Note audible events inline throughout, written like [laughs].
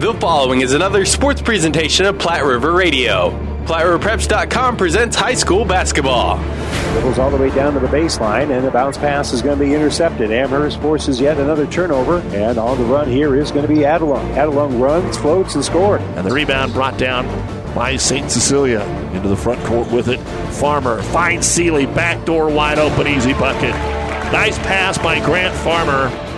The following is another sports presentation of Platte River Radio. PlatteRiverPreps.com presents high school basketball. Dribbles all the way down to the baseline, and the bounce pass is going to be intercepted. Amherst forces yet another turnover, and on the run here is going to be Adelung. Adelung runs, floats, and scored. And the rebound brought down by St. Cecilia into the front court with it. Farmer finds back door wide open, easy bucket. Nice pass by Grant Farmer.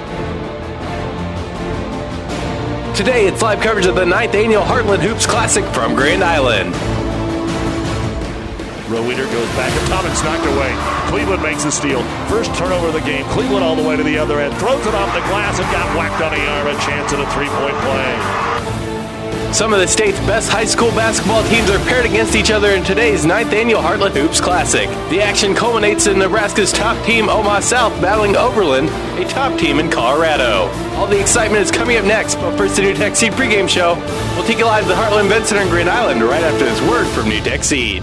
Today, it's live coverage of the 9th annual Heartland Hoops Classic from Grand Island. Roweeder goes back, and Thomas knocked away. Cleveland makes the steal. First turnover of the game. Cleveland all the way to the other end. Throws it off the glass and got whacked on the arm. A chance at a three point play. Some of the state's best high school basketball teams are paired against each other in today's ninth annual Heartland Hoops Classic. The action culminates in Nebraska's top team, Omaha South, battling Oberlin, a top team in Colorado. All the excitement is coming up next, but first the NuTech Seed pregame show. We'll take you live to the Heartland Event Center in Grand Island right after this word from NuTech Seed.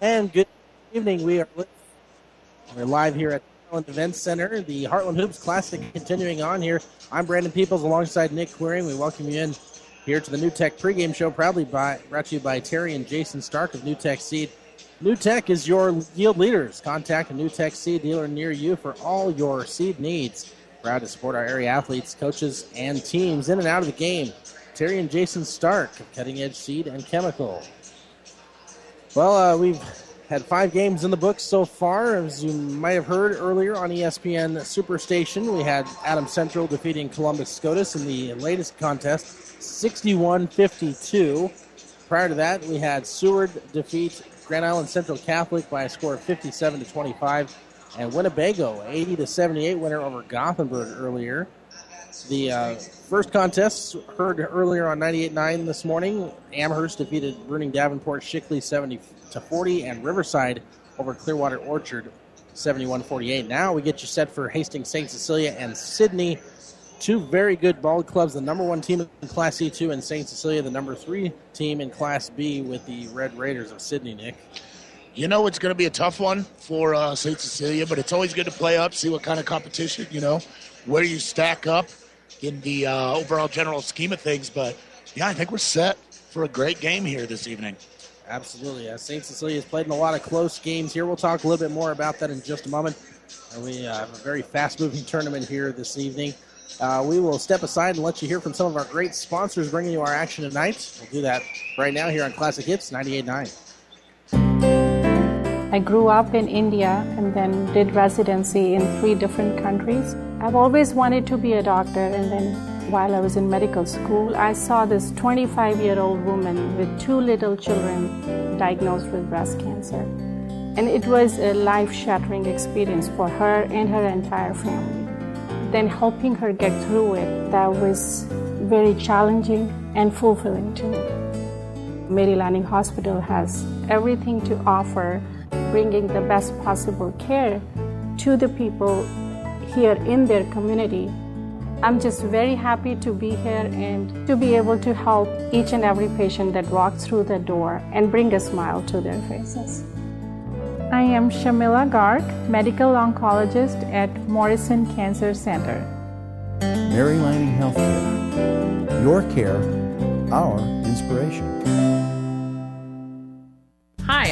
And good evening. We are we're live here at the Heartland Event Center. The Heartland Hoops Classic continuing on here. I'm Brandon Peoples alongside Nick Queering. We welcome you in here to the NuTech pregame show, proudly by, brought to you by Terry and Jason Stark of NuTech Seed. NuTech is your yield leaders. Contact a NuTech Seed dealer near you for all your seed needs. Proud to support our area athletes, coaches, and teams in and out of the game. Terry and Jason Stark of Cutting Edge Seed and Chemical. Well, uh, we've had five games in the books so far. As you might have heard earlier on ESPN Superstation, we had Adams Central defeating Columbus SCOTUS in the latest contest, 61 52. Prior to that, we had Seward defeat Grand Island Central Catholic by a score of 57 to 25, and Winnebago 80 to 78 winner over Gothenburg earlier. The uh, first contest heard earlier on 98.9 this morning. Amherst defeated Bruning Davenport Shickley 70 to 40, and Riverside over Clearwater Orchard 71-48. Now we get you set for Hastings St. Cecilia and Sidney. Two very good ball clubs. The number one team in Class C2 and St. Cecilia, the number three team in Class B with the Red Raiders of Sidney, Nick. You know it's going to be a tough one for uh, St. Cecilia, but it's always good to play up, see what kind of competition, you know, where you stack up in the uh, overall general scheme of things. But yeah, I think we're set for a great game here this evening. Absolutely. Uh, St. Cecilia has played in a lot of close games here. We'll talk a little bit more about that in just a moment. And we uh, have a very fast moving [laughs] tournament here this evening. Uh, we will step aside and let you hear from some of our great sponsors bringing you our action tonight. We'll do that right now here on Classic Hits 98.9. I grew up in India and then did residency in three different countries. I've always wanted to be a doctor, and then while I was in medical school, I saw this 25 year old woman with two little children diagnosed with breast cancer. And it was a life shattering experience for her and her entire family. Then helping her get through it, that was very challenging and fulfilling to me. Mary Lanning Hospital has everything to offer, bringing the best possible care to the people here in their community. I'm just very happy to be here and to be able to help each and every patient that walks through the door and bring a smile to their faces. I am Shamila Garg, medical oncologist at Morrison Cancer Center. Mary Lanning Healthcare. Your care, our inspiration.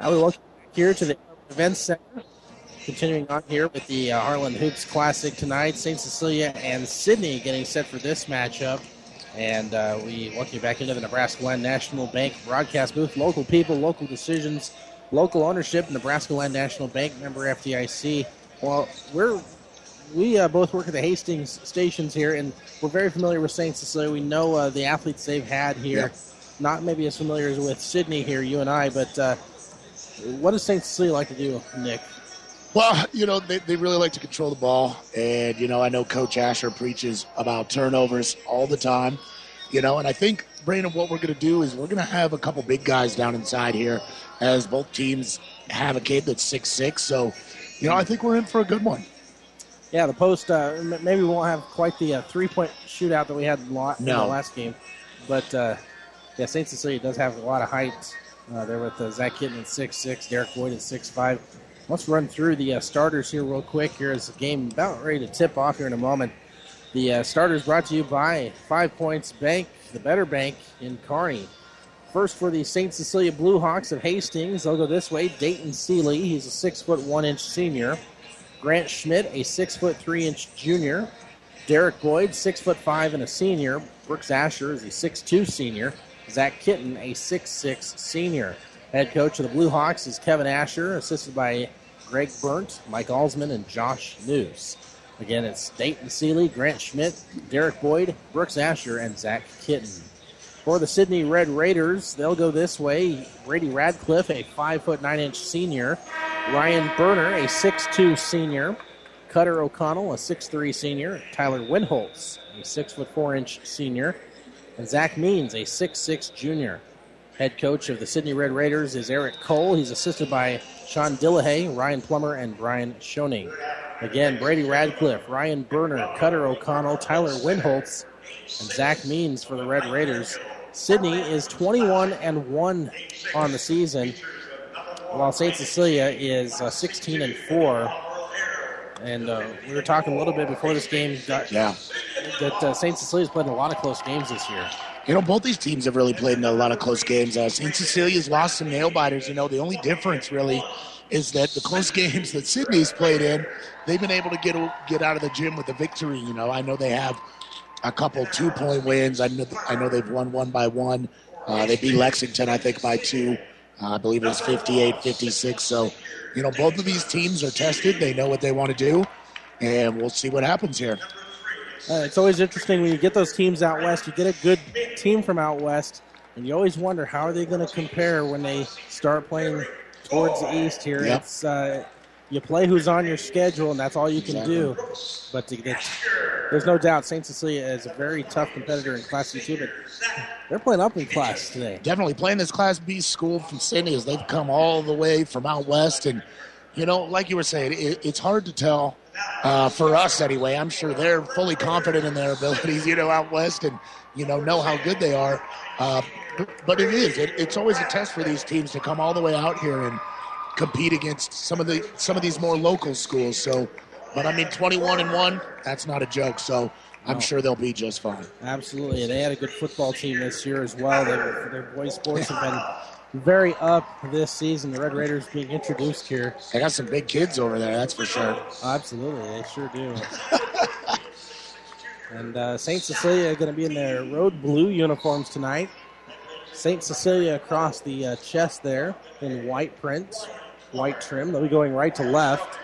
Now we welcome here to the event center continuing on here with the uh, Heartland Hoops Classic tonight. St. Cecilia and Sidney getting set for this matchup. And uh, we welcome you back into the Nebraska Land National Bank broadcast booth. Local people, local decisions, local ownership. Nebraska Land National Bank member FDIC. Well, we're we uh, both work at the Hastings stations here, and we're very familiar with St. Cecilia. We know uh, the athletes they've had here. Yep. Not maybe as familiar as with Sidney here, you and I, but uh, what does St. Cecilia like to do, Nick? Well, you know, they, they really like to control the ball. And, you know, I know Coach Asher preaches about turnovers all the time, you know, and I think, Brandon, what we're going to do is we're going to have a couple big guys down inside here as both teams have a kid that's six six. So, you know, I think we're in for a good one. Yeah, the post. Uh, m- maybe we won't have quite the uh, three-point shootout that we had in, the last game, but uh, yeah, Saint Cecilia does have a lot of height uh, there with uh, Zach Kitten at six six, Derek Boyd at six five. Let's run through the uh, starters here real quick. Here is the game about ready to tip off here in a moment. The uh, starters brought to you by Five Points Bank, the Better Bank in Kearney. First for the St. Cecilia Blue Hawks of Hastings, they'll go this way. Dayton Seeley, he's a six foot one inch senior. Grant Schmidt, a six foot three inch junior. Derek Boyd, six foot five and a senior. Brooks Asher is a six two senior. Zach Kitten, a six six senior. Head coach of the Blue Hawks is Kevin Asher, assisted by Greg Burnt, Mike Alsman, and Josh News. Again, it's Dayton Seeley, Grant Schmidt, Derek Boyd, Brooks Asher, and Zach Kitten. For the Sidney Red Raiders, they'll go this way. Brady Radcliffe, a five foot nine inch senior. Ryan Berner, a six two senior. Cutter O'Connell, a six three senior. Tyler Winholtz, a six foot four inch senior. And Zach Means, a six six junior. Head coach of the Sidney Red Raiders is Eric Cole. He's assisted by Sean Dillahay, Ryan Plummer, and Brian Schoening. Again, Brady Radcliffe, Ryan Berner, Cutter O'Connell, Tyler Winholtz, and Zach Means for the Red Raiders. Sidney is 21 and 1 on the season, while St. Cecilia is uh, 16 and 4. And uh, we were talking a little bit before this game got, Yeah. that uh, St. Cecilia's played in a lot of close games this year. You know, both these teams have really played in a lot of close games. Uh, St. Cecilia's lost some nail biters. You know, the only difference really is that the close [laughs] games that Sidney's played in, they've been able to get get out of the gym with a victory. You know, I know they have a couple two point wins. I know I know they've won one by one. Uh, they beat Lexington, I think, by two. Uh, I believe it was 58 56. So, you know, both of these teams are tested. They know what they want to do, and we'll see what happens here. Uh, it's always interesting when you get those teams out west. You get a good team from out west, and you always wonder how are they going to compare when they start playing towards the east here. Yep. It's uh, you play who's on your schedule, and that's all you can Exactly. do. But there's no doubt St. Cecilia is a very tough competitor in Class C2. But they're playing up in class today. definitely playing this Class B school from Sidney as they've come all the way from out west. And, you know, like you were saying, it, it's hard to tell uh, for us anyway. I'm sure they're fully confident in their [laughs] abilities, you know, out west and, you know, know how good they are. Uh, but it is. It, it's always a test for these teams to come all the way out here and compete against some of the some of these more local schools. So, but I mean, 21 and one, that's not a joke. So I'm No. sure they'll be just fine. Absolutely, they had a good football team this year as well. They, their boys sports have been very up this season. The Red Raiders being introduced here. They got some big kids over there, that's for sure. Absolutely, they sure do. [laughs] and uh, St. Cecilia going to be in their road blue uniforms tonight. St. Cecilia across the uh, chest there in white print, white trim. They'll be going right to left,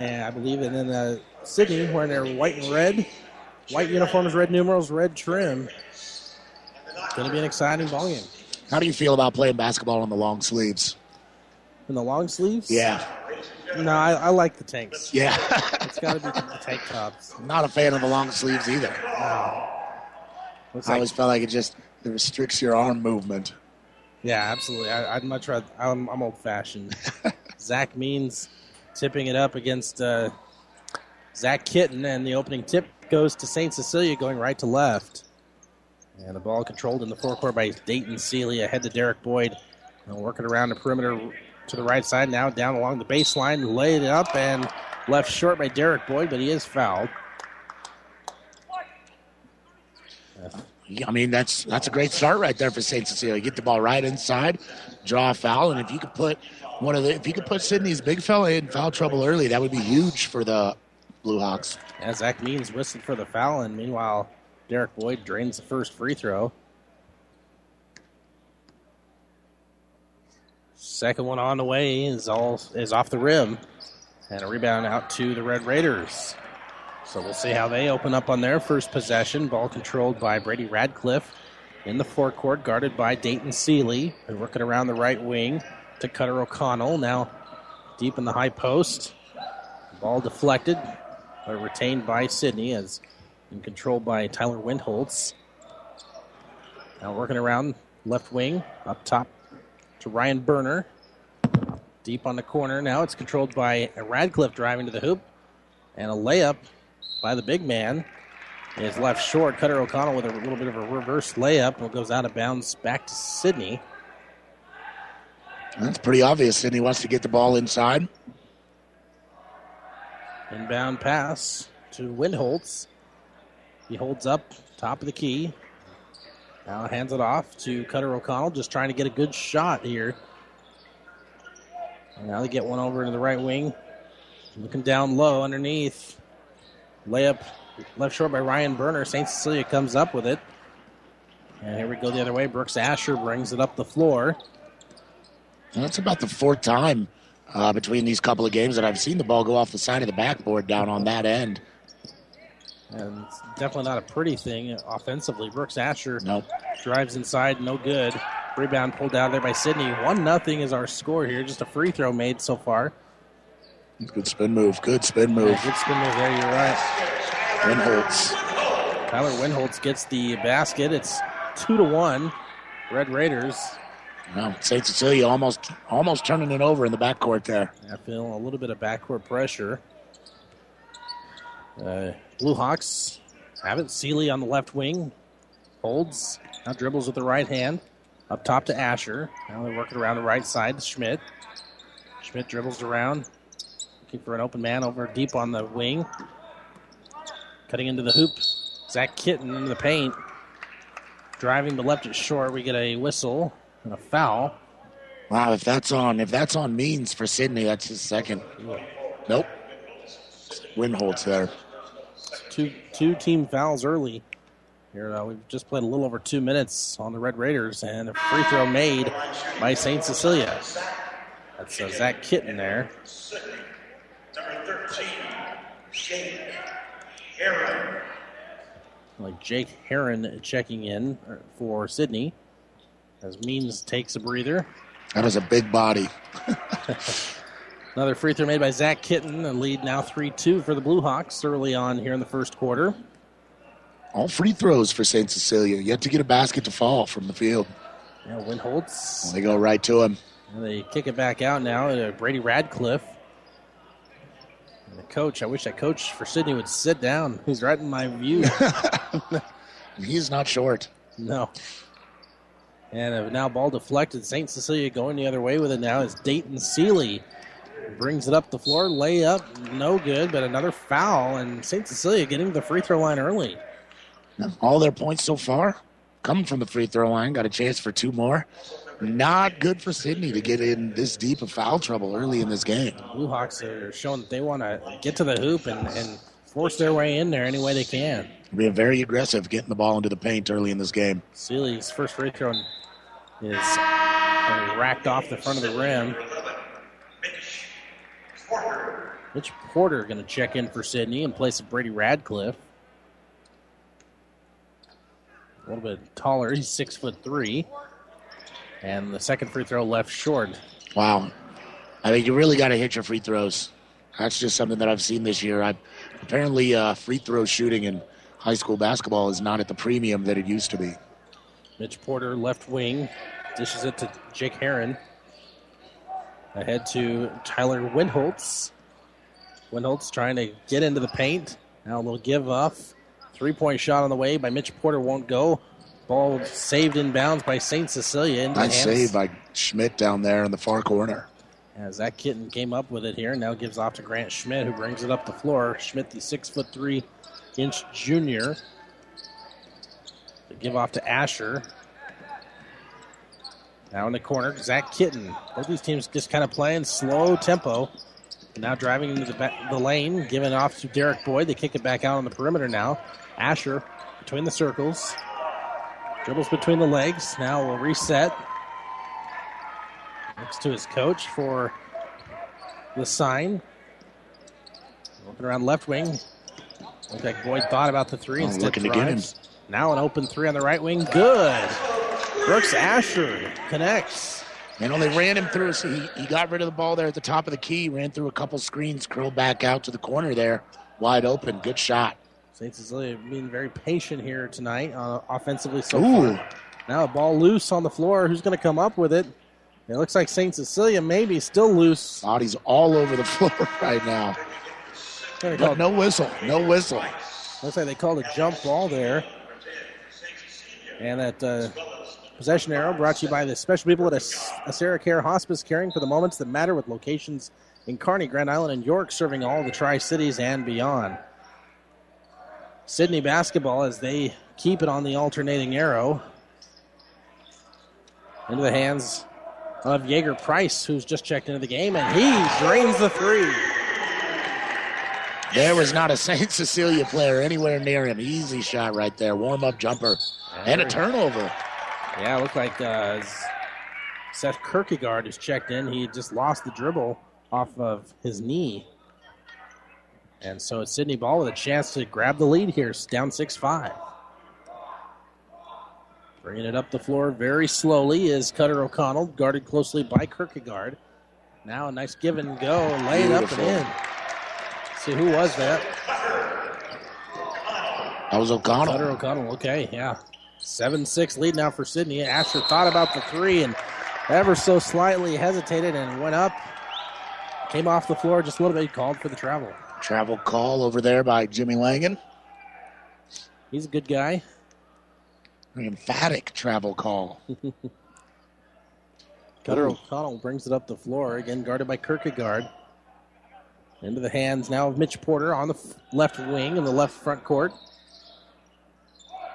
and I believe. And then uh, Sidney wearing their white and red, white uniforms, red numerals, red trim. It's going to be an exciting ball game. How do you feel about playing basketball in the long sleeves? In the long sleeves? Yeah. No, I, I like the tanks. Yeah. It's got to be the tank tops. [laughs] Not a fan of the long sleeves either. Looks I like always felt like it just it restricts your arm movement. Yeah, absolutely. I, I'd much rather. I'm, I'm old fashioned. [laughs] Zach Means tipping it up against uh, Zach Kitten, and the opening tip goes to St. Cecilia, going right to left. And the ball controlled in the forecourt by Dayton Seeley, ahead to Derek Boyd. And working around the perimeter to the right side, now down along the baseline, laid it up and left short by Derek Boyd, but he is fouled. Yeah, I mean that's that's a great start right there for Saint Cecilia. Get the ball right inside, draw a foul, and if you could put one of the if you could put Sidney's big fella in foul trouble early, that would be huge for the Blue Hawks. As Zach Means whistled for the foul, and meanwhile, Derek Boyd drains the first free throw. Second one on the way is all is off the rim, and a rebound out to the Red Raiders. So we'll see how they open up on their first possession. Ball controlled by Brady Radcliffe in the forecourt, guarded by Dayton Seeley. They're working around the right wing to Cutter O'Connell. Now deep in the high post. Ball deflected, but retained by Sidney as and controlled by Tyler Windholtz. Now working around left wing, up top to Ryan Berner. Deep on the corner. Now it's controlled by Radcliffe driving to the hoop. And a layup by the big man is left short. Cutter O'Connell with a little bit of a reverse layup. It goes out of bounds back to Sidney. That's pretty obvious. Sidney wants to get the ball inside. Inbound pass to Windholtz. He holds up top of the key. Now hands it off to Cutter O'Connell, just trying to get a good shot here. And now they get one over to the right wing. Looking down low underneath. Layup left short by Ryan Berner. St. Cecilia comes up with it. And here we go the other way. Brooks Asher brings it up the floor. That's about the fourth time uh, between these couple of games that I've seen the ball go off the side of the backboard down on that end. And it's definitely not a pretty thing offensively. Brooks Asher nope. drives inside, no good. Rebound pulled down there by Sidney. One nothing is our score here. Just a free throw made so far. Good spin move. Good spin move. Yeah, good spin move there. You're right. Windholtz. Tyler Windholtz gets the basket. It's two to one. Red Raiders. Well, St. Cecilia almost almost turning it over in the backcourt there. I feel a little bit of backcourt pressure. Uh, Blue Hawks have it. Seeley on the left wing. Holds. Now dribbles with the right hand. Up top to Asher. Now they're working around the right side to Schmidt. Schmidt dribbles around. Looking for an open man over deep on the wing. Cutting into the hoop. Zach Kitten into the paint. Driving to left it short. We get a whistle and a foul. Wow, if that's on if that's on means for Sidney, that's his second. Nope. Windholtz there. Two two team fouls early. Here uh, we've just played a little over two minutes on the Red Raiders, and a free throw made by Saint Cecilia. That's uh, Zach Kitten there. Number 13, Jake Heron. Like Jake Heron checking in for Sidney as Means takes a breather. That was a big body. [laughs] Another free throw made by Zach Kitten. The lead now 3 2 for the Blue Hawks early on here in the first quarter. All free throws for St. Cecilia. Yet to get a basket to fall from the field. Yeah, Windholtz. Well, they go right to him. And they kick it back out now Brady Radcliffe. The coach, I wish that coach for Sidney would sit down. He's right in my view. [laughs] He's not short. No. And now ball deflected. St. Cecilia going the other way with it now is Dayton Seeley. Brings it up the floor, lay up, no good, but another foul, and St. Cecilia getting the free throw line early. All their points so far coming from the free throw line. Got a chance for two more. Not good for Sidney to get in this deep of foul trouble early in this game. Blue Hawks are showing that they want to get to the hoop and, and force their way in there any way they can. Being very aggressive, getting the ball into the paint early in this game. Seeley's first free throw is racked off the front of the rim. Mitch Porter going to check in for Sidney in place of Brady Radcliffe. A little bit taller. He's six foot three. And the second free throw left short. Wow. I mean, you really got to hit your free throws. That's just something that I've seen this year. I, apparently, uh, free throw shooting in high school basketball is not at the premium that it used to be. Mitch Porter, left wing, dishes it to Jake Heron. Ahead to Tyler Windholtz. Windholtz trying to get into the paint. Now a little give off. Three point shot on the way by Mitch Porter won't go. Ball saved in bounds by St. Cecilia. Nice save by Schmidt down there in the far corner. As that kitten came up with it here, now gives off to Grant Schmidt, who brings it up the floor. Schmidt, the six foot three inch junior, to give off to Asher. Now in the corner, Zach Kitten. Both these teams just kind of playing slow tempo. Now driving into the, back, the lane, giving off to Derek Boyd. They kick it back out on the perimeter now. Asher between the circles. Dribbles between the legs. Now will reset. Next to his coach for the sign. Looking around left wing. Looks like Boyd thought about the three. Oh, Instead looking to get him. Now an open three on the right wing. Good. Brooks Asher connects. You know, they ran him through. So he, he got rid of the ball there at the top of the key, ran through a couple screens, curled back out to the corner there. Wide open. Good shot. St. Cecilia being very patient here tonight uh, offensively so Ooh. far. Now a ball loose on the floor. Who's going to come up with it? It looks like St. Cecilia maybe still loose. Bodies all over the [laughs] floor right now. But no whistle. No whistle. Looks like they called a jump ball there. And that uh, possession arrow brought to you by the special people at a, Sarah Care Hospice, caring for the moments that matter with locations in Kearney, Grand Island, and York, serving all the Tri Cities and beyond. Sidney basketball as they keep it on the alternating arrow into the hands of Jaeger Price, who's just checked into the game, and he drains the three. There was not a St. Cecilia player anywhere near him. Easy shot right there. Warm up jumper. And a turnover. Yeah, it looked like uh, Seth Kierkegaard who's checked in. He just lost the dribble off of his knee. And so it's Sidney Ball with a chance to grab the lead here. It's down 6 5. Bringing it up the floor very slowly is Cutter O'Connell, guarded closely by Kierkegaard. Now a nice give and go, lay it up and in. See who was that? That was O'Connell. Cutter O'Connell. Okay, yeah. 7 6 lead now for Sidney. Asher thought about the three and ever so slightly hesitated and went up. Came off the floor just a little bit, called for the travel. Travel call over there by Jimmy Langan. He's a good guy. An emphatic travel call. [laughs] Cutter. O'Connell brings it up the floor, again guarded by Kierkegaard. Into the hands now of Mitch Porter on the f- left wing in the left front court.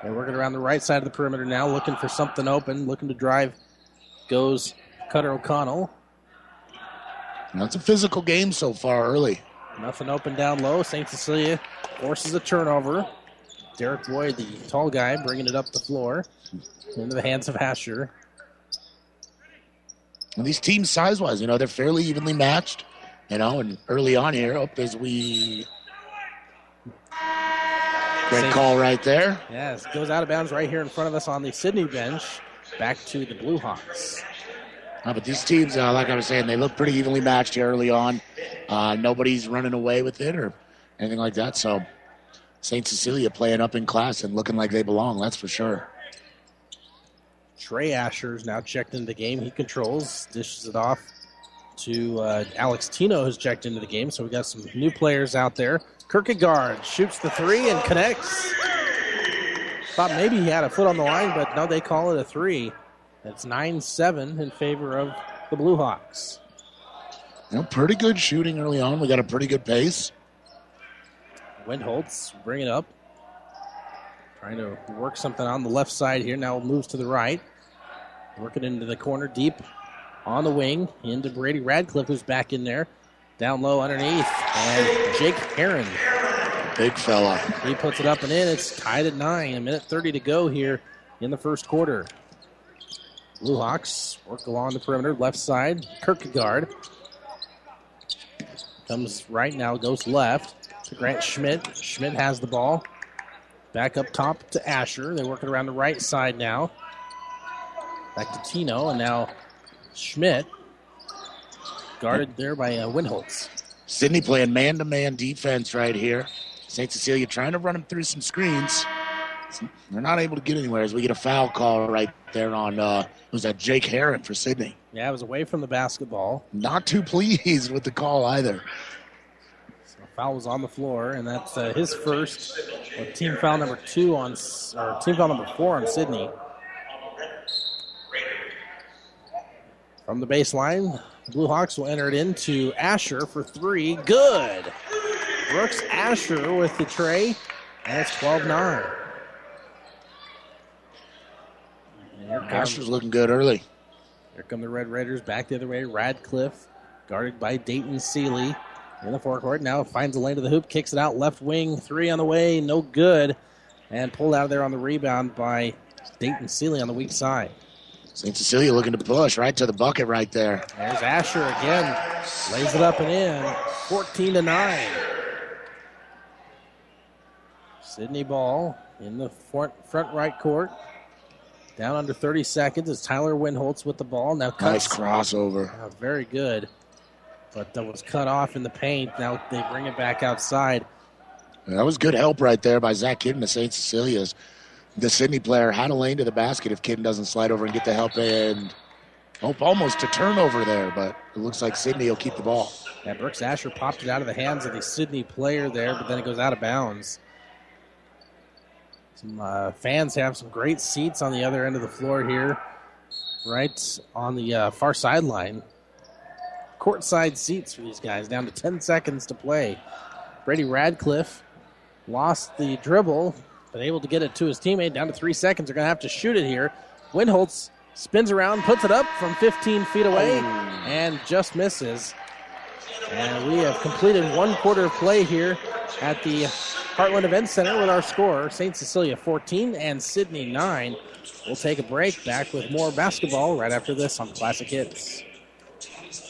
They're working around the right side of the perimeter now, looking for something open, looking to drive. Goes Cutter O'Connell. That's a physical game so far early. Nothing open down low. St. Cecilia forces a turnover. Derek Boyd, the tall guy, bringing it up the floor into the hands of Asher. And these teams, size wise, you know, they're fairly evenly matched. You know, and early on here, up as we. Great Same. call right there. Yes, goes out of bounds right here in front of us on the Sidney bench. Back to the Blue Hawks. Uh, but these teams, uh, like I was saying, they look pretty evenly matched early on. Uh, nobody's running away with it or anything like that. So, St. Cecilia playing up in class and looking like they belong, that's for sure. Trey Asher's now checked into the game. He controls, dishes it off to uh, Alex Tino, who's checked into the game. So we got some new players out there. Kierkegaard shoots the three and connects. Thought maybe he had a foot on the line, but no, they call it a three. It's 9 7 in favor of the Blue Hawks. You know, pretty good shooting early on. We got a pretty good pace. Windholtz bring it up. Trying to work something on the left side here. Now moves to the right. Working into the corner deep on the wing. Into Brady Radcliffe, who's back in there. Down low underneath. And Jake Heron. Big fella. He puts it up and in. It's tied at nine. A minute 30 to go here in the first quarter. Blue Hawks work along the perimeter, left side. Kierkegaard comes right now, goes left to Grant Schmidt. Schmidt has the ball. Back up top to Asher. They're working around the right side now. Back to Tino, and now Schmidt guarded there by uh, Winholtz. Sidney playing man to man defense right here. St. Cecilia trying to run him through some screens. They're not able to get anywhere as we get a foul call right there on, uh, was that Jake Heron for Sidney? Yeah, it was away from the basketball. Not too pleased with the call either. So foul was on the floor, and that's uh, his first, or team foul number two on, or team foul number four on Sidney. From the baseline, Blue Hawks will enter it into Asher for three. Good. Brooks Asher with the tray, and it's 12 9. Asher's looking good early. Here come the Red Raiders back the other way. Radcliffe guarded by Dayton Seeley in the forecourt. Now finds the lane to the hoop, kicks it out left wing. Three on the way, no good. And pulled out of there on the rebound by Dayton Seeley on the weak side. St. Cecilia looking to push right to the bucket right there. There's Asher again. Lays it up and in. 14 to 9. Sidney Ball in the front, front right court. Down under 30 seconds is Tyler Winholtz with the ball. Now Nice crossover. Very good. But that was cut off in the paint. Now they bring it back outside. That was good help right there by Zach Kidden of St. Cecilia's. The Sidney player had a lane to the basket if Kidden doesn't slide over and get the help and hope almost a turnover there, but it looks like Sidney will keep the ball. Yeah, Brooks Asher popped it out of the hands of the Sidney player there, but then it goes out of bounds. Some uh, fans have some great seats on the other end of the floor here, right on the uh, far sideline. Courtside seats for these guys, down to 10 seconds to play. Brady Radcliffe lost the dribble, but able to get it to his teammate down to three seconds. They're going to have to shoot it here. Winholtz spins around, puts it up from 15 feet away, and just misses. And we have completed one quarter of play here at the Heartland Event Center with our score St. Cecilia 14 and Sidney 9. We'll take a break back with more basketball right after this on Classic Hits.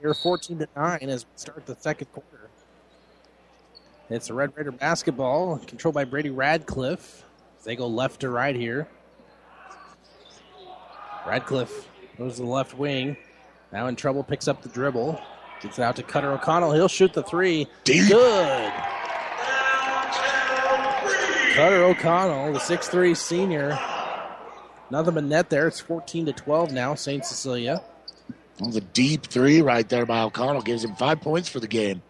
here 14 to 9 as we start the second quarter. It's a Red Raider basketball controlled by Brady Radcliffe. They go left to right here. Radcliffe goes to the left wing. Now in trouble, picks up the dribble. Gets it out to Cutter O'Connell. He'll shoot the three. Deep. Good. Cutter O'Connell, the 6'3 senior. Nothing but net there. It's 14 to 12 now, St. Cecilia. Well, the deep three right there by O'Connell gives him five points for the game.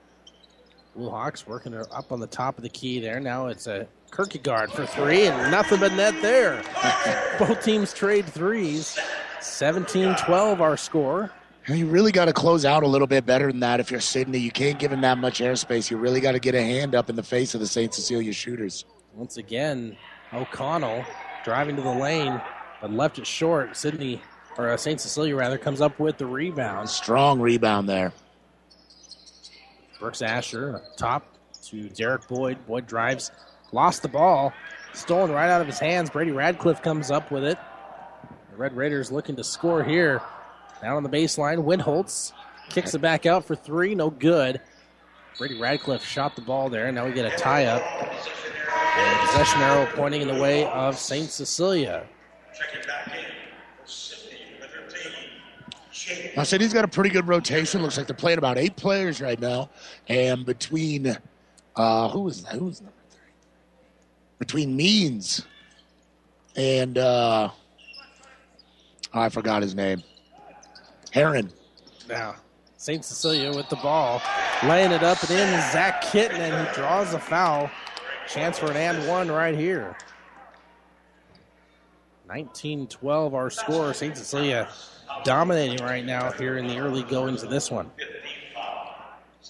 Blue Hawks working up on the top of the key there. Now it's a Kierkegaard for three, and nothing but net there. [laughs] Both teams trade threes. 17 12 our score. You really got to close out a little bit better than that if you're Sidney. You can't give him that much airspace. You really got to get a hand up in the face of the St. Cecilia shooters. Once again, O'Connell driving to the lane, but left it short. Sidney, or uh, St. Cecilia rather, comes up with the rebound. Strong rebound there. Brooks Asher top to Derek Boyd. Boyd drives, lost the ball, stolen right out of his hands. Brady Radcliffe comes up with it. The Red Raiders looking to score here. Down on the baseline, Winholtz kicks it back out for three, no good. Brady Radcliffe shot the ball there. and Now we get a tie up. And possession arrow pointing in the way of St. Cecilia. I said he's got a pretty good rotation. Looks like they're playing about eight players right now, and between uh, who is that? Who's number three? Between Means and uh, oh, I forgot his name. Heron. Now, St. Cecilia with the ball, laying it up and in. Zach Kitten, and he draws a foul. Chance for an and one right here. 19 12 our score. St. Cecilia dominating right now here in the early goings of this one.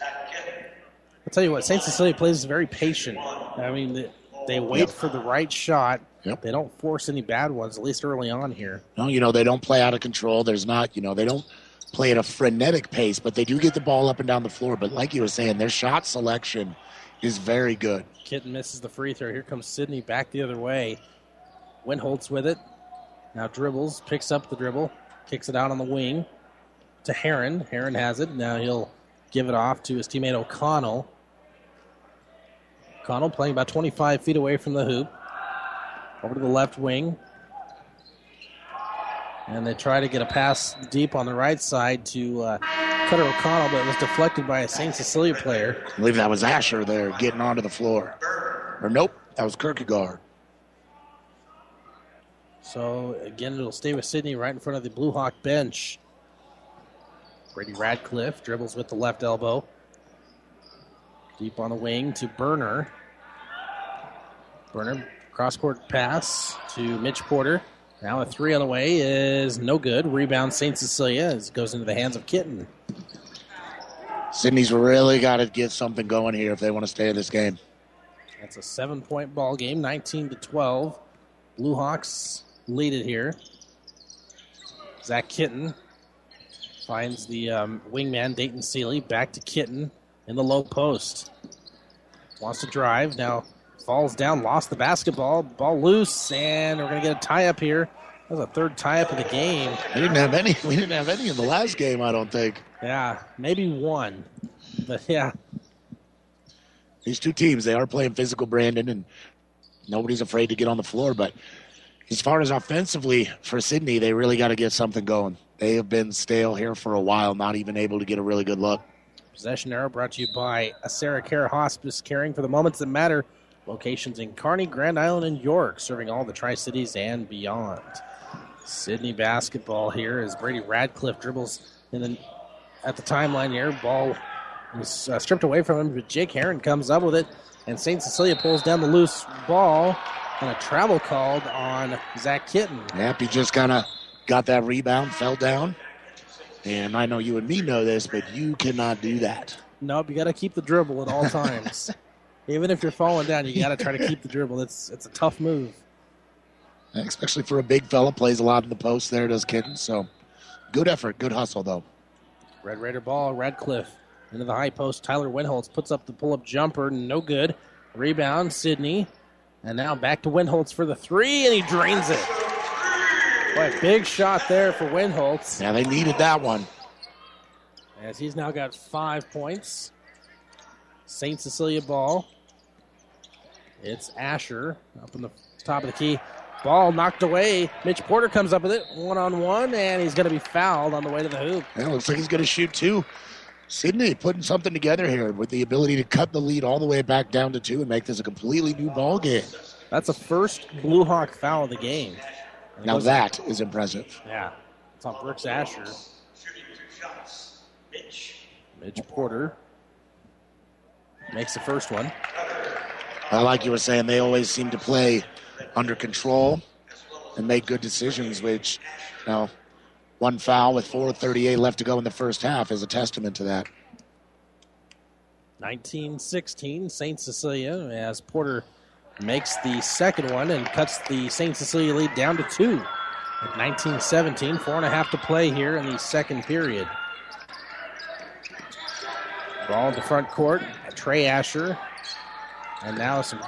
I'll tell you what, St. Cecilia plays very patient. I mean, they, they wait Yep. for the right shot. Yep. They don't force any bad ones, at least early on here. No, you know they don't play out of control. There's not, you know, they don't play at a frenetic pace, but they do get the ball up and down the floor. But like you were saying, their shot selection is very good. Kitten misses the free throw. Here comes Sydney back the other way. Winholtz with it. Now dribbles, picks up the dribble, kicks it out on the wing to Heron. Heron has it. Now he'll give it off to his teammate O'Connell. O'Connell playing about 25 feet away from the hoop. Over to the left wing. And they try to get a pass deep on the right side to uh, Cutter O'Connell, but it was deflected by a St. Cecilia player. I believe that was Asher there getting onto the floor. Or nope, that was Kierkegaard. So again, it'll stay with Sidney right in front of the Blue Hawk bench. Brady Radcliffe dribbles with the left elbow. Deep on the wing to Burner. Burner cross court pass to Mitch Porter. Now a three on the way is no good. Rebound St. Cecilia as it goes into the hands of Kitten. Sidney's really got to get something going here if they want to stay in this game. That's a seven point ball game, 19 to 12. Blue Hawks lead it here. Zach Kitten finds the um, wingman, Dayton Seeley, back to Kitten in the low post. Wants to drive. Now falls down, lost the basketball. Ball loose, and we're going to get a tie up here. That was a third tie up of the game. We didn't have any. We didn't have any in the last game, I don't think. Yeah, maybe one. But yeah. These two teams, they are playing physical, Brandon, and nobody's afraid to get on the floor. But as far as offensively for Sidney, they really got to get something going. They have been stale here for a while, not even able to get a really good look. Possession arrow brought to you by Sarah Care Hospice, caring for the moments that matter. Locations in Kearney, Grand Island, and York, serving all the Tri Cities and beyond. Sidney basketball here as Brady Radcliffe dribbles in the, at the timeline here. Ball is uh, stripped away from him, but Jake Heron comes up with it, and St. Cecilia pulls down the loose ball, and a travel called on Zach Kitten. Yep, he just kind of got that rebound, fell down. And I know you and me know this, but you cannot do that. Nope, you got to keep the dribble at all [laughs] times. Even if you're falling down, you got to try to keep the dribble. It's it's a tough move. Especially for a big fella, plays a lot in the post there, does Kitten. So good effort, good hustle, though. Red Raider ball, Radcliffe into the high post. Tyler Winholtz puts up the pull up jumper, no good. Rebound, Sidney. And now back to Winholtz for the three, and he drains it. Boy, big shot there for Winholtz. Yeah, they needed that one. As he's now got five points. St. Cecilia ball. It's Asher up in the top of the key. Ball knocked away. Mitch Porter comes up with it one on one, and he's going to be fouled on the way to the hoop. Yeah, looks like he's going to shoot two. Sidney putting something together here with the ability to cut the lead all the way back down to two and make this a completely new ball game. That's the first Blue Hawk foul of the game. Now that is impressive. Yeah. It's on Brooks Asher. Mitch Porter makes the first one. I like you were saying, they always seem to play under control and make good decisions, which, you know, one foul with 4.38 left to go in the first half is a testament to that. 1916, St. Cecilia, as Porter makes the second one and cuts the St. Cecilia lead down to two. At 1917, four and a half to play here in the second period. Ball in the front court, Trey Asher. And now some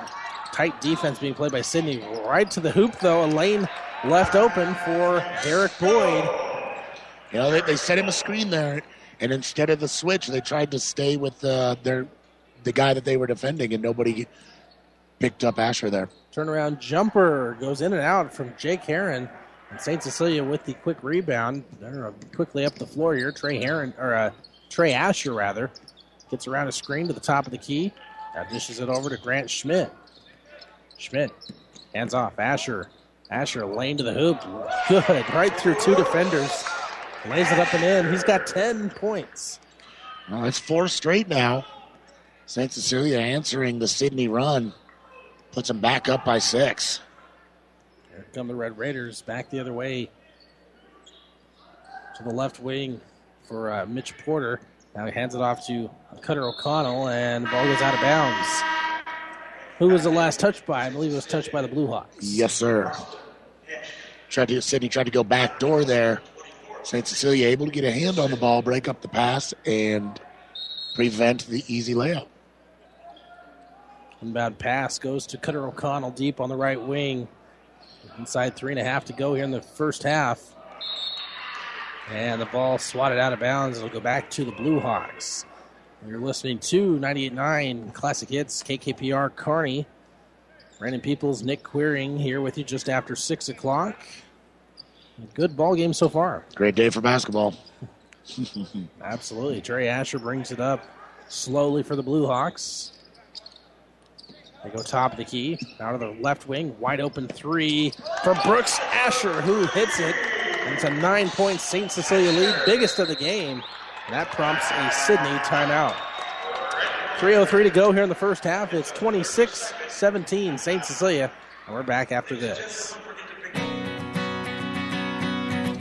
tight defense being played by Sidney. Right to the hoop, though. A lane left open for Derek Boyd. You know, they, they set him a screen there, and instead of the switch, they tried to stay with uh, their the guy that they were defending, and nobody picked up Asher there. Turnaround jumper goes in and out from Jake Heron. And St. Cecilia with the quick rebound. They're quickly up the floor here. Trey Heron, or uh, Trey Asher, rather, gets around a screen to the top of the key. Now dishes it over to Grant Schmidt. Schmidt hands off. Asher. Asher lane to the hoop. Good. Right through two defenders. Lays it up and in. He's got 10 points. Well, it's four straight now. St. Cecilia answering the Sidney run. Puts them back up by six. Here come the Red Raiders back the other way to the left wing for uh, Mitch Porter. Now he hands it off to Cutter O'Connell, and the ball goes out of bounds. Who was the last touched by? I believe it was touched by the Blue Hawks. Yes, sir. Tried to Sidney tried to go back door there. St. Cecilia able to get a hand on the ball, break up the pass, and prevent the easy layup. Inbound pass goes to Cutter O'Connell deep on the right wing. Inside three and a half to go here in the first half. And the ball swatted out of bounds. It'll go back to the Blue Hawks. You're listening to 98.9 Classic Hits, KKPR Kearney. Brandon Peoples, Nick Queering here with you just after 6 o'clock. Good ball game so far. Great day for basketball. [laughs] Absolutely. Trey Asher brings it up slowly for the Blue Hawks. They go top of the key, out of the left wing, wide open three from Brooks Asher, who hits it. And it's a nine point St. Cecilia lead, biggest of the game. And that prompts a Sidney timeout. 3.03 to go here in the first half. It's 26 17 St. Cecilia. And we're back after this.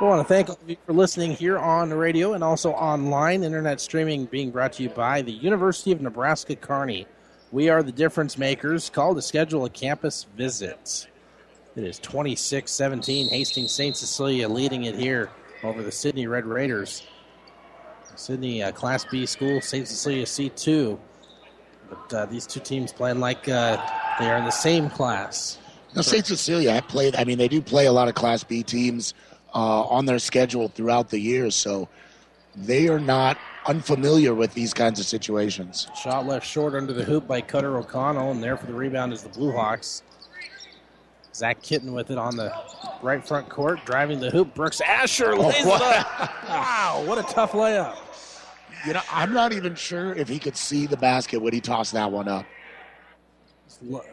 I want to thank all of you for listening here on the radio and also online. Internet streaming being brought to you by the University of Nebraska Kearney. We are the difference makers. Call to schedule a campus visit. It is 26 17. Hastings St. Cecilia leading it here over the Sidney Red Raiders. Sidney uh, Class B school, St. Cecilia C2. But uh, these two teams playing like uh, they are in the same class. Now, St. Cecilia, I played. I mean, they do play a lot of Class B teams uh, on their schedule throughout the year, so they are not unfamiliar with these kinds of situations. Shot left short under the hoop by Cutter O'Connell, and there for the rebound is the Blue Hawks. Zach Kitten with it on the right front court, driving the hoop. Brooks Asher lays Oh, it up. Wow, what a tough layup. You know, I'm not even sure if he could see the basket when he tossed that one up.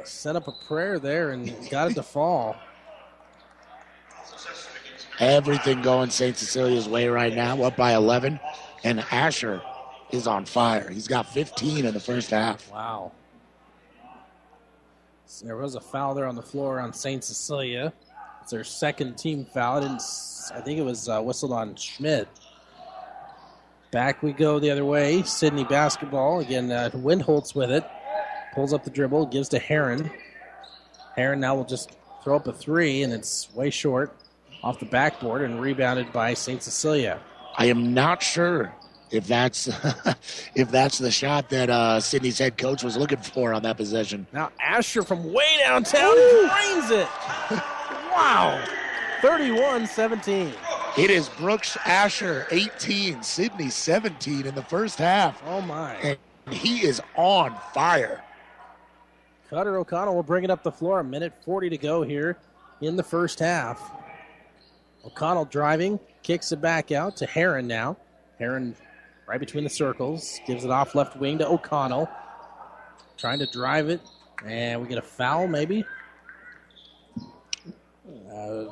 Set up a prayer there and got it to fall. Everything going St. Cecilia's way right now, up by 11. And Asher is on fire. He's got 15 in the first half. Wow. So there was a foul there on the floor on St. Cecilia. It's their second team foul. I, didn't, I think it was uh, whistled on Schmidt. Back we go the other way. Sidney basketball. Again, uh, Windholtz with it. Pulls up the dribble, gives to Heron. Heron now will just throw up a three, and it's way short off the backboard and rebounded by St. Cecilia. I am not sure if that's [laughs] if that's the shot that uh, Sidney's head coach was looking for on that possession. Now Asher from way downtown drains it. [laughs] wow. 31 17. It is Brooks Asher, 18, Sidney 17 in the first half. Oh, my. And he is on fire. Cutter O'Connell will bring it up the floor. A minute 40 to go here in the first half. O'Connell driving, kicks it back out to Heron now. Heron right between the circles, gives it off left wing to O'Connell. Trying to drive it, and we get a foul maybe. Uh,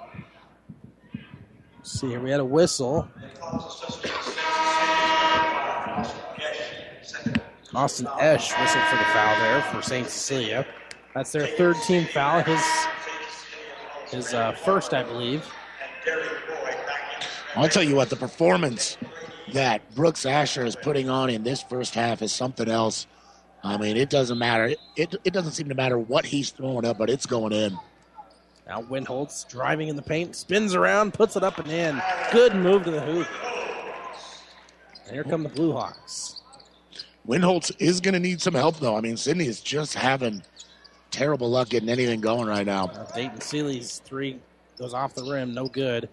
see here, we had a whistle. Austin Esch whistled for the foul there for St. Cecilia. That's their third team foul. His his uh, first, I believe. I'll tell you what, the performance that Brooks Asher is putting on in this first half is something else. I mean, it doesn't matter. It, it, it doesn't seem to matter what he's throwing up, but it's going in. Now Windholtz driving in the paint, spins around, puts it up and in. Good move to the hoop. And here come the Blue Hawks. Windholtz is going to need some help, though. I mean, Sidney is just having terrible luck getting anything going right now. Uh, Dayton Seeley's three goes off the rim, no good.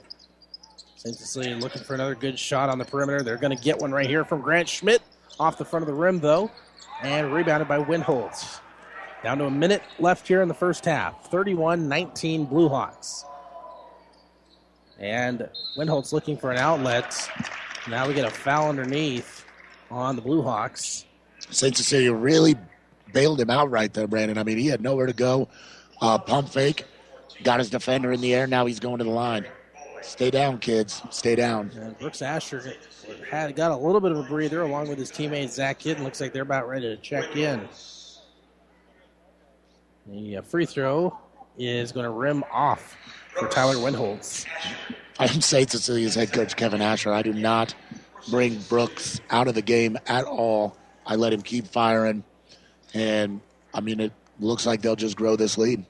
St. Cecilia looking for another good shot on the perimeter. They're going to get one right here from Grant Schmidt off the front of the rim, though, and rebounded by Windholtz. Down to a minute left here in the first half. 31 19 Blue Hawks. And Windholtz looking for an outlet. Now we get a foul underneath on the Blue Hawks. St. Cecilia really bailed him out right there, Brandon. I mean, he had nowhere to go. Uh, pump fake, got his defender in the air. Now he's going to the line. Stay down, kids. Stay down. And Brooks Asher had got a little bit of a breather along with his teammate Zach Kitten. Looks like they're about ready to check in. The uh, free throw is going to rim off for Tyler Windholtz. I'm St. Cecilia's head coach, Kevin Asher. I do not bring Brooks out of the game at all. I let him keep firing. And, I mean, it looks like they'll just grow this lead.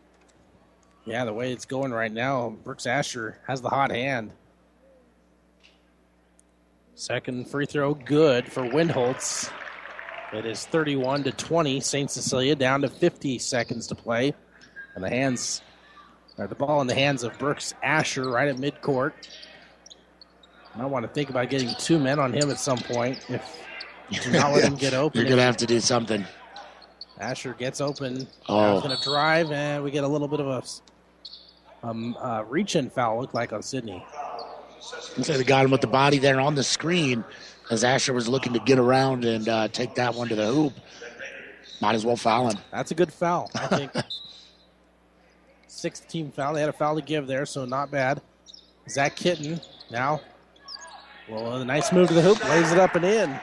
Yeah, the way it's going right now, Brooks Asher has the hot hand. Second free throw good for Windholtz. It is 31 to 20. St. Cecilia down to 50 seconds to play. And the hands, the ball in the hands of Brooks Asher right at midcourt. I want to think about getting two men on him at some point if you do not let him [laughs] get open. You're going to have to do something. Asher gets open. Oh. He's going to drive, and we get a little bit of a um, uh, reach-in foul, look like on Sidney. So they got him with the body there on the screen as Asher was looking to get around and uh, take that one to the hoop. Might as well foul him. That's a good foul, I think. [laughs] Sixth team foul. They had a foul to give there, so not bad. Zach Kitten now. Well, a nice move to the hoop, lays it up and in.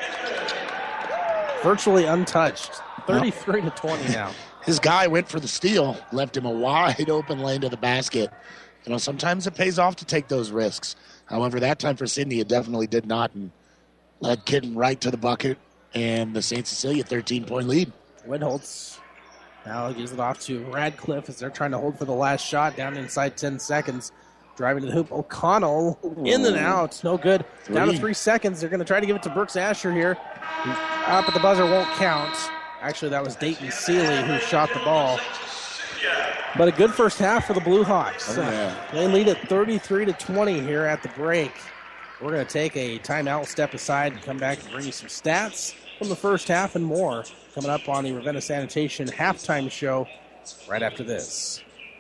Virtually untouched. 33 to 20 now. His guy went for the steal, left him a wide [laughs] open lane to the basket. You know, sometimes it pays off to take those risks. However, that time for Sidney, it definitely did not, and led Kitten right to the bucket, and the St. Cecilia 13 point lead. Windholtz now gives it off to Radcliffe as they're trying to hold for the last shot down inside 10 seconds. Driving to the hoop. O'Connell in and out. No good. Down to Three. three seconds. They're going to try to give it to Brooks Asher here. Up at the buzzer won't count. Actually, that was Dayton Seeley who shot the ball. But a good first half for the Blue Hawks. Oh, yeah. They lead at 33 to 20 here at the break. We're going to take a timeout, step aside, and come back and bring you some stats from the first half and more coming up on the Ravenna Sanitation halftime show right after this.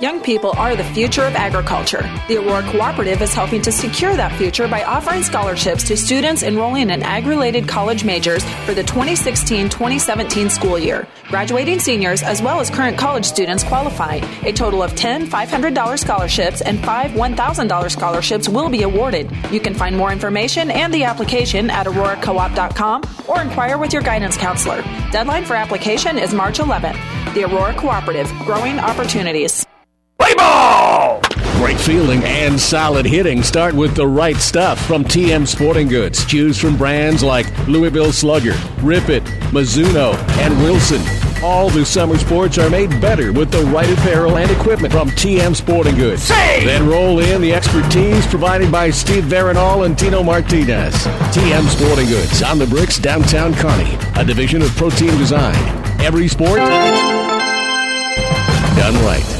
Young people are the future of agriculture. The Aurora Cooperative is helping to secure that future by offering scholarships to students enrolling in ag related college majors for the 2016 2017 school year. Graduating seniors as well as current college students qualify. A total of 10 $500 scholarships and 5 $1,000 scholarships will be awarded. You can find more information and the application at auroracoop.com or inquire with your guidance counselor. Deadline for application is March 11th. The Aurora Cooperative, growing opportunities. Play ball! Great fielding and solid hitting start with the right stuff from TM Sporting Goods. Choose from brands like Louisville Slugger, Rip It, Mizuno, and Wilson. All the summer sports are made better with the right apparel and equipment from TM Sporting Goods. Then roll in the expertise provided by Steve Veronal and Tino Martinez. TM Sporting Goods on the bricks downtown Kearney, a division of Protein Design. Every sport done right.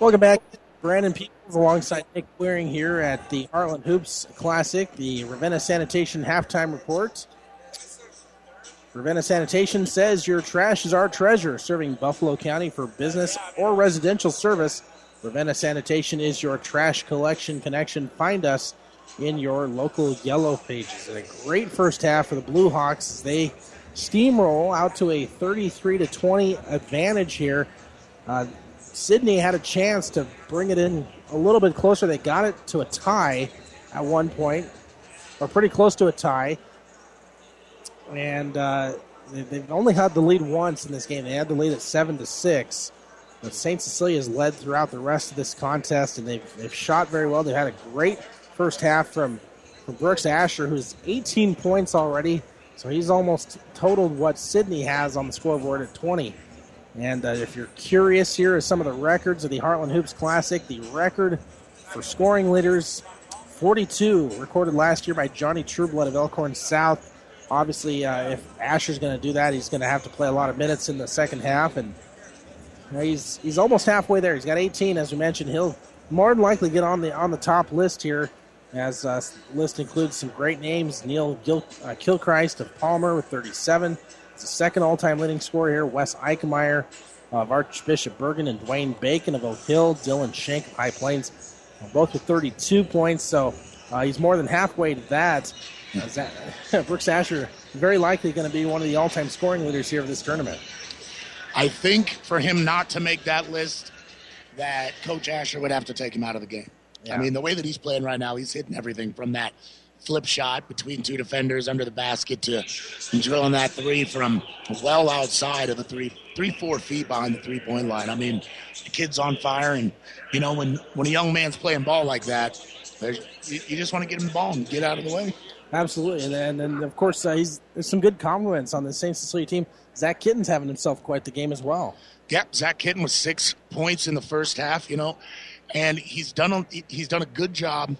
Welcome back. Brandon Peoples alongside Nick Waring here at the Heartland Hoops Classic, the Ravenna Sanitation halftime report. Ravenna Sanitation says your trash is our treasure, serving Buffalo County for business or residential service. Ravenna Sanitation is your trash collection connection. Find us in your local yellow pages. And a great first half for the Blue Hawks as they steamroll out to a 33 to 20 advantage here Uh, Sidney had a chance to bring it in a little bit closer. They got it to a tie at one point, or pretty close to a tie. And uh, they, have only had the lead once in this game. They had the lead at seven to six. But St. Cecilia has led throughout the rest of this contest, and they've, they've shot very well. They've had a great first half from, from Brooks Asher, who's 18 points already. So he's almost totaled what Sidney has on the scoreboard at 20. And uh, if you're curious, here are some of the records of the Heartland Hoops Classic. The record for scoring leaders 42, recorded last year by Johnny Trueblood of Elkhorn South. Obviously, uh, if Asher's going to do that, he's going to have to play a lot of minutes in the second half. And he's he's almost halfway there. He's got 18, as we mentioned. He'll more than likely get on the on the top list here, as uh, list includes some great names. Neil Gil, uh, Kilchrist of Palmer with 37. It's the second all-time leading scorer here. Wes Eichmeyer of Archbishop Bergan and Dwayne Bacon of Oak Hill. Dylan Shank of High Plains, both with 32 points. So uh, he's more than halfway to that. Uh, [laughs] Brooks Asher very likely going to be one of the all-time scoring leaders here of this tournament. I think for him not to make that list, that Coach Asher would have to take him out of the game. Yeah. I mean, the way that he's playing right now, he's hitting everything from that flip shot between two defenders under the basket to drilling that three from well outside of the three, three, four feet behind the three point line. I mean, the kid's on fire, and you know when when a young man's playing ball like that, you, you, just want to get him the ball and get out of the way. Absolutely, and and, and of course, uh, he's there's some good compliments on the St. Cecilia team. Zach Kitten's having himself quite the game as well. Yep, Zach Kitten with six points in the first half. You know, and he's done a, he's done a good job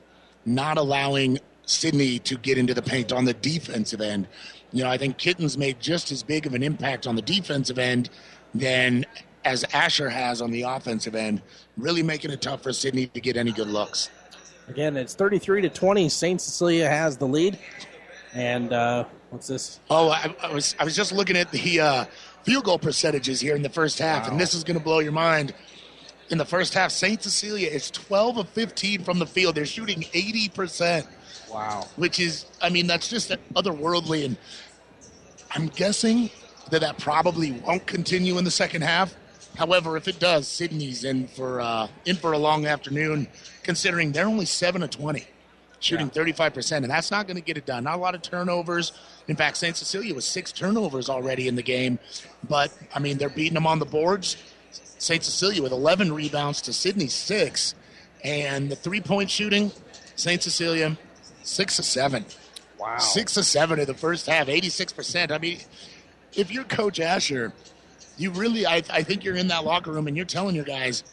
not allowing Sidney to get into the paint on the defensive end. You know, I think Kitten's made just as big of an impact on the defensive end than as Asher has on the offensive end, really making it tough for Sidney to get any good looks. Again, it's 33 to 20. St. Cecilia has the lead. And uh, what's this? Oh, I, I, was I was just looking at the uh, field goal percentages here in the first half, wow. and this is going to blow your mind. In the first half, St. Cecilia is 12 of 15 from the field. They're shooting 80%. Wow. Which is, I mean, that's just otherworldly. And I'm guessing that that probably won't continue in the second half. However, if it does, Sidney's in for uh, in for a long afternoon, considering they're only seven of twenty, shooting thirty five percent, and that's not going to get it done. Not a lot of turnovers. In fact, St. Cecilia was six turnovers already in the game, but I mean they're beating them on the boards. St. Cecilia with eleven rebounds to Sidney six, and the three point shooting, St. Cecilia six of seven. Wow, six of seven in the first half, eighty six percent. I mean, if you're Coach Asher you really, I, I think you're in that locker room and you're telling your guys,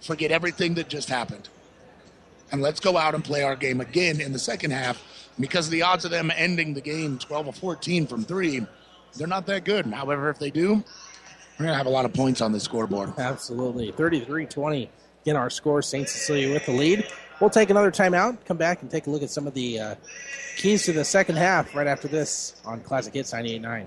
forget everything that just happened. And let's go out and play our game again in the second half because the odds of them ending the game 12 or 14 from three, they're not that good. However, if they do, we're going to have a lot of points on the scoreboard. Absolutely. 33 20. Again, our score, St. Cecilia with the lead. We'll take another timeout, come back and take a look at some of the uh, keys to the second half right after this on Classic Hits 98.9.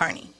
Kearney.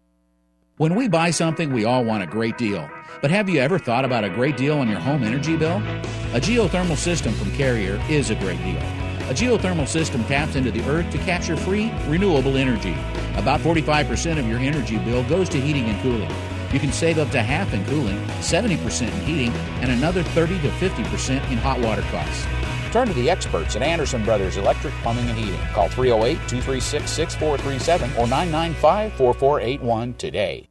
When we buy something, we all want a great deal. But have you ever thought about a great deal on your home energy bill? A geothermal system from Carrier is a great deal. A geothermal system taps into the earth to capture free, renewable energy. About 45% of your energy bill goes to heating and cooling. You can save up to half in cooling, 70% in heating, and another 30 to 50% in hot water costs. Turn to the experts at Anderson Brothers Electric Plumbing and Heating. Call 308 236 6437 or 995 4481 today.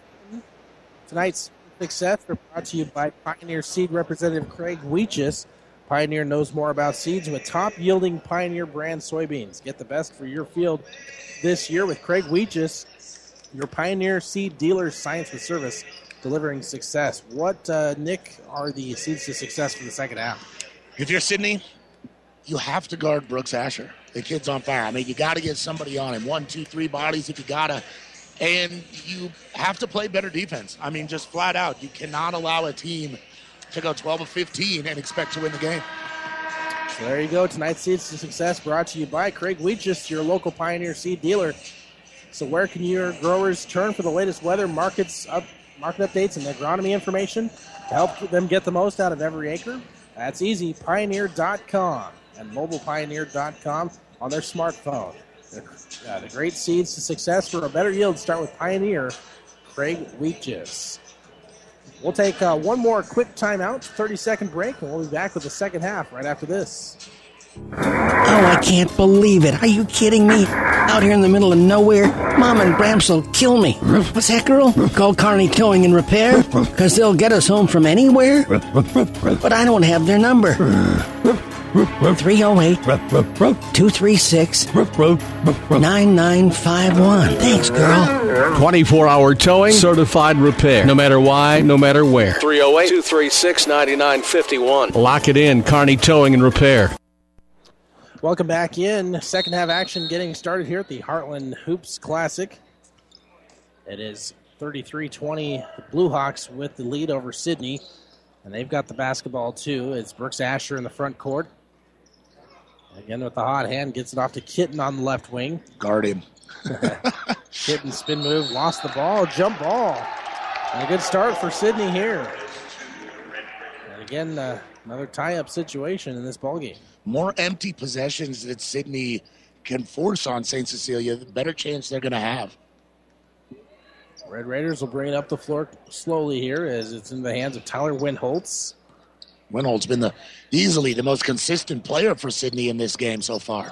Tonight's success are brought to you by Pioneer Seed Representative Craig Weeches. Pioneer knows more about seeds with top yielding Pioneer brand soybeans. Get the best for your field this year with Craig Weeches, your Pioneer Seed dealer science with service, delivering success. What, uh, Nick, are the seeds to success for the second half? If you're Sidney, you have to guard Brooks Asher. The kid's on fire. I mean, you got to get somebody on him. One, two, three bodies if you got to. And you have to play better defense. I mean, just flat out. You cannot allow a team to go 12 of 15 and expect to win the game. So there you go. Tonight's Seeds to Success brought to you by Craig Weeches, your local Pioneer seed dealer. So where can your growers turn for the latest weather, markets, up, market updates, and agronomy information to help them get the most out of every acre? That's easy. Pioneer.com and mobilepioneer.com on their smartphone. Uh, the great seeds to success for a better yield start with Pioneer, Craig Weeches. We'll take uh, one more quick timeout, 30 second break, and we'll be back with the second half right after this. Oh, I can't believe it. Are you kidding me? Out here in the middle of nowhere, Mom and Bramps will kill me. What's that, girl? Call Kearney Towing and Repair? Because they'll get us home from anywhere? But I don't have their number. 308 236 9951. Thanks, girl. 24 hour towing, certified repair. No matter why, no matter where. 308 236 9951. Lock it in, Kearney Towing and Repair. Welcome back in. Second half action getting started here at the Heartland Hoops Classic. It is 33 20. The Blue Hawks with the lead over Sidney. And they've got the basketball too. It's Brooks Asher in the front court. Again with the hot hand, gets it off to Kitten on the left wing. Guard him. [laughs] Kitten spin move, lost the ball, jump ball. And a good start for Sidney here. And again, uh, another tie-up situation in this ball game. More empty possessions that Sidney can force on St. Cecilia, the better chance they're going to have. Red Raiders will bring it up the floor slowly here as it's in the hands of Tyler Winholtz. Winhold's been the easily the most consistent player for Sidney in this game so far.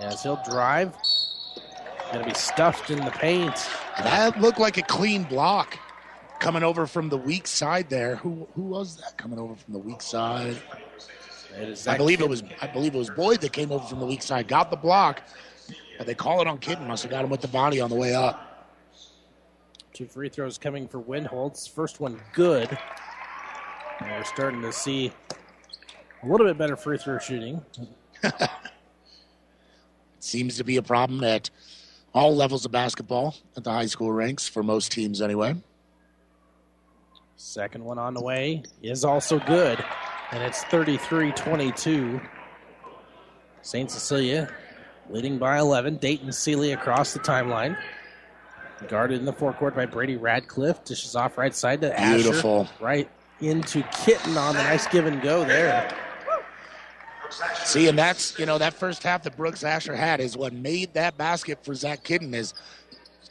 As he'll drive, going to be stuffed in the paint. That looked like a clean block coming over from the weak side there. Who who was that coming over from the weak side? I believe it was I believe it was Boyd that came over from the weak side, got the block, but they call it on Kitten. Must have got him with the body on the way up. Two free throws coming for Winholtz. First one good. And we're starting to see a little bit better free throw shooting. [laughs] Seems to be a problem at all levels of basketball at the high school ranks for most teams, anyway. Second one on the way is also good, and it's 33 22. St. Cecilia leading by 11. Dayton Sealy across the timeline. Guarded in the forecourt by Brady Radcliffe. Dishes off right side to Asher. Beautiful. Right into Kitten on the nice give and go there. See, and that's you know that first half that Brooks Asher had is what made that basket for Zach Kitten. Is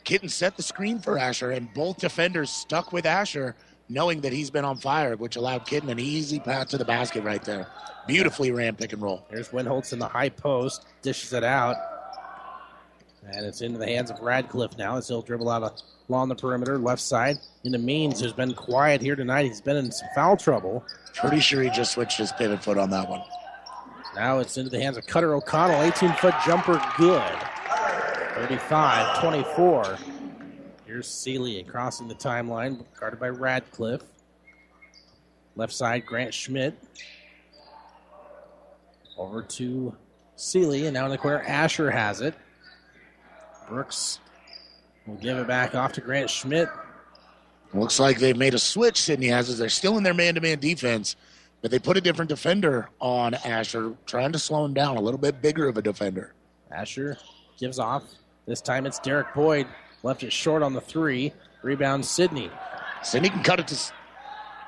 Kitten set the screen for Asher, and both defenders stuck with Asher, knowing that he's been on fire, which allowed Kitten an easy path to the basket right there. Beautifully ran pick and roll. There's Winholtz in the high post, dishes it out, and it's into the hands of Radcliffe now as he'll dribble out along the perimeter, left side into Means, who's been quiet here tonight. He's been in some foul trouble. Pretty sure he just switched his pivot foot on that one. Now it's into the hands of Cutter O'Connell. 18 foot jumper, good. 35 24. Here's Sealy crossing the timeline, guarded by Radcliffe. Left side, Grant Schmidt. Over to Sealy, and now in the corner, Asher has it. Brooks will give it back off to Grant Schmidt. Looks like they've made a switch, Sidney has. Is they're still in their man to man defense, but they put a different defender on Asher, trying to slow him down, a little bit bigger of a defender. Asher gives off. This time it's Derek Boyd. Left it short on the three. Rebound Sidney. Sidney can cut it to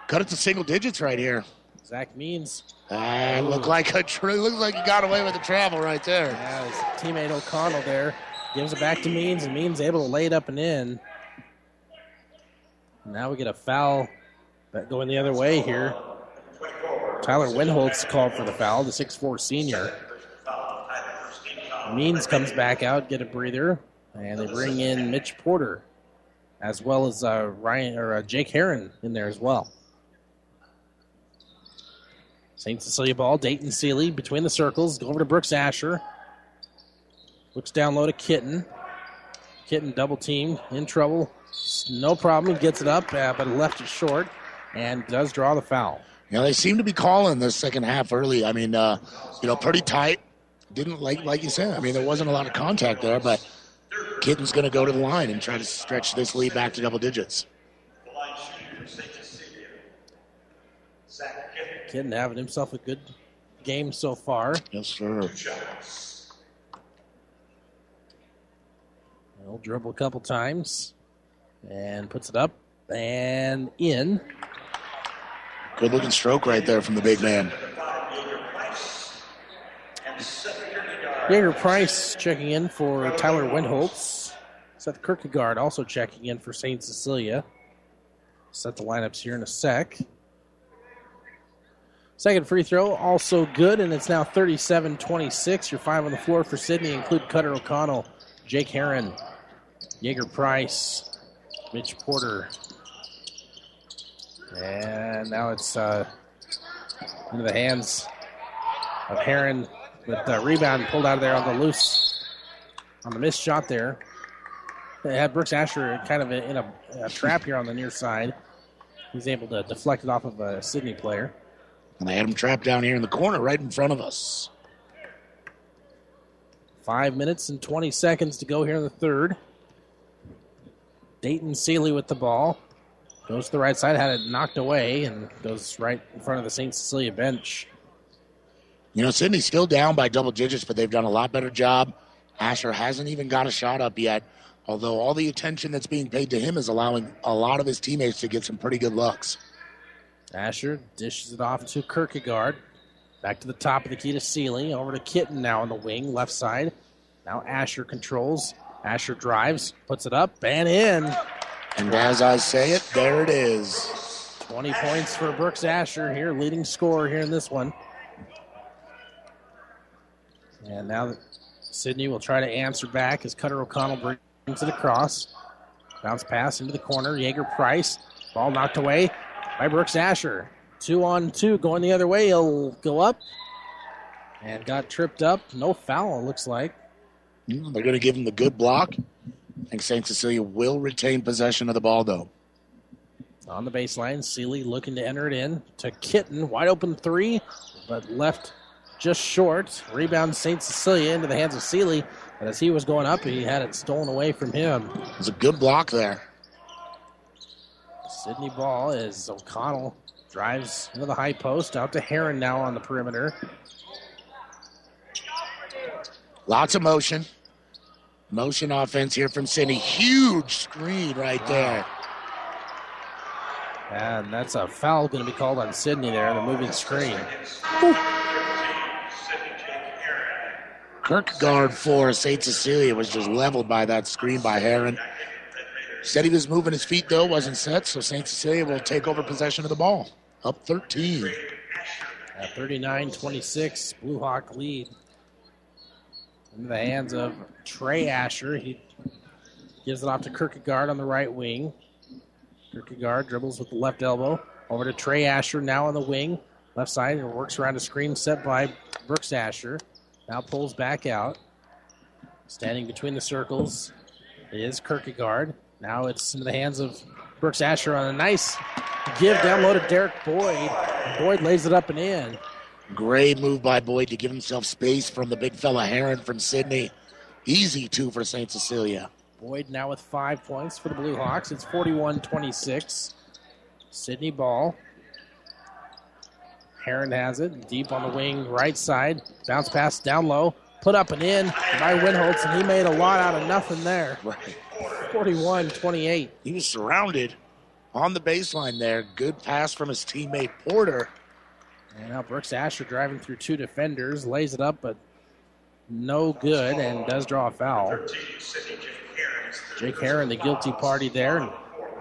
cut it to single digits right here. Zach Means. Uh, look like a tr- looks like he got away with the travel right there. Yeah, his teammate O'Connell there gives it back to Means, and Means able to lay it up and in. Now we get a foul going the other way here. Tyler Winholtz called for the foul, the 6'4 senior. Means comes back out, get a breather, and they bring in Mitch Porter, as well as uh, Ryan or uh, Jake Heron in there as well. St. Cecilia ball, Dayton Seeley between the circles, go over to Brooks Asher. Looks down low to Kitten. Kitten double team, in trouble. No problem, he gets it up, uh, but left it short and does draw the foul. Know, they seem to be calling the second half early. I mean, uh, you know, pretty tight. Didn't like, like you said. I mean, there wasn't a lot of contact there, but Kitten's going to go to the line and try to stretch this lead back to double digits. Kitten having himself a good game so far. Yes, sir. He'll dribble a couple times and puts it up and in. Good looking stroke right there from the big man. Jaeger Price checking in for Tyler Windholtz. Seth Kierkegaard also checking in for St. Cecilia. Set the lineups here in a sec. Second free throw, also good, and it's now 37 26. Your five on the floor for Sidney include Cutter O'Connell, Jake Heron, Jaeger Price, Mitch Porter. And now it's uh, into the hands of Heron with the rebound pulled out of there on the loose, on the missed shot there. They had Brooks Asher kind of in a, a trap here on the near side. He's able to deflect it off of a Sidney player. And they had him trapped down here in the corner right in front of us. Five minutes and 20 seconds to go here in the third. Dayton Seeley with the ball. Goes to the right side, had it knocked away, and goes right in front of the St. Cecilia bench. You know, Sidney's still down by double digits, but they've done a lot better job. Asher hasn't even got a shot up yet, although all the attention that's being paid to him is allowing a lot of his teammates to get some pretty good looks. Asher dishes it off to Kierkegaard. Back to the top of the key to Seeley. Over to Kitten now on the wing, left side. Now Asher controls. Asher drives, puts it up, and in. And as I say it, there it is. 20 points for Brooks Asher here, leading scorer here in this one. And now Sidney will try to answer back as Cutter O'Connell brings it across. Bounce pass into the corner. Jaeger Price. Ball knocked away by Brooks Asher. Two on two going the other way. He'll go up and got tripped up. No foul, it looks like. They're going to give him the good block. I think St. Cecilia will retain possession of the ball, though. On the baseline, Seeley looking to enter it in to Kitten. Wide open three, but left just short. Rebound St. Cecilia into the hands of Seeley. And as he was going up, he had it stolen away from him. It was a good block there. Sidney ball is O'Connell drives into the high post. Out to Heron now on the perimeter. Lots of motion. Motion offense here from Sidney. Huge screen right there. And that's a foul going to be called on Sidney there, on the moving screen. Kierkegaard for St. Cecilia was just leveled by that screen by Heron. Said he was moving his feet though, wasn't set, so St. Cecilia will take over possession of the ball. Up 13. At 39 26, Blue Hawk lead. Into the hands of Trey Asher. He gives it off to Kierkegaard on the right wing. Kierkegaard dribbles with the left elbow. Over to Trey Asher now on the wing. Left side and works around a screen set by Brooks Asher. Now pulls back out. Standing between the circles is Kierkegaard. Now it's in the hands of Brooks Asher on a nice give down low to Derek Boyd. Boyd lays it up and in. Great move by Boyd to give himself space from the big fella Heron from Sidney. Easy two for St. Cecilia. Boyd now with five points for the Blue Hawks. It's 41 26. Sidney ball. Heron has it deep on the wing, right side. Bounce pass down low. Put up and in by Winholtz, and he made a lot out of nothing there. Right. 41 28. He was surrounded on the baseline there. Good pass from his teammate Porter. And now Brooks Asher driving through two defenders, lays it up, but no good, and does draw a foul. Jake Heron, the guilty party there. And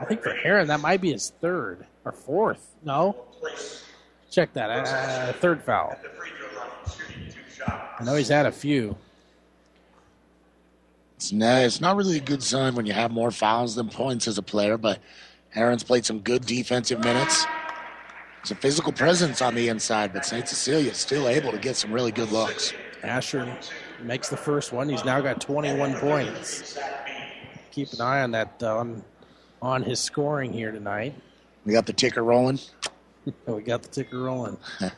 I think for Heron, that might be his third or fourth. No? Check that. Uh, third foul. I know he's had a few. It's not, it's not really a good sign when you have more fouls than points as a player, but Heron's played some good defensive minutes. It's a physical presence on the inside, but St. Cecilia is still able to get some really good looks. Asher makes the first one. He's now got 21 points. Keep an eye on that uh, on, on his scoring here tonight. We got the ticker rolling. [laughs] we got the ticker rolling. [laughs]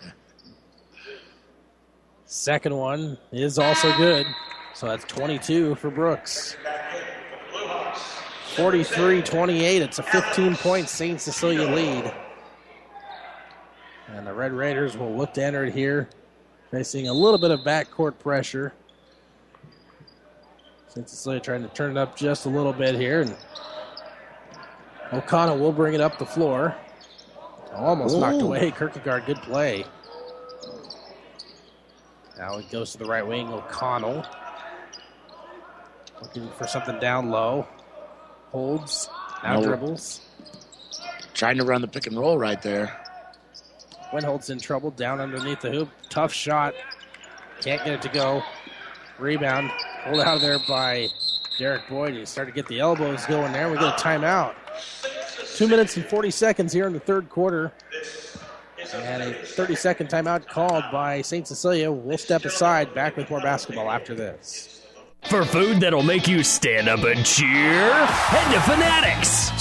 Second one is also good. So that's 22 for Brooks. 43 28. It's a 15 point St. Cecilia lead. And the Red Raiders will look to enter it here, facing a little bit of backcourt pressure. Cecilia trying to turn it up just a little bit here. And O'Connell will bring it up the floor. Almost Ooh. knocked away. [laughs] Kierkegaard, good play. Now it goes to the right wing. O'Connell looking for something down low. Holds. Now No. dribbles. Trying to run the pick and roll right there. Winholt's in trouble. Down underneath the hoop. Tough shot. Can't get it to go. Rebound. Pulled out of there by Derek Boyd. He started to get the elbows going there. We get a timeout. Two minutes and 40 seconds here in the third quarter. And a 30 second timeout called by St. Cecilia. We'll step aside. Back with more basketball after this. For food that'll make you stand up and cheer, head to Fanatics.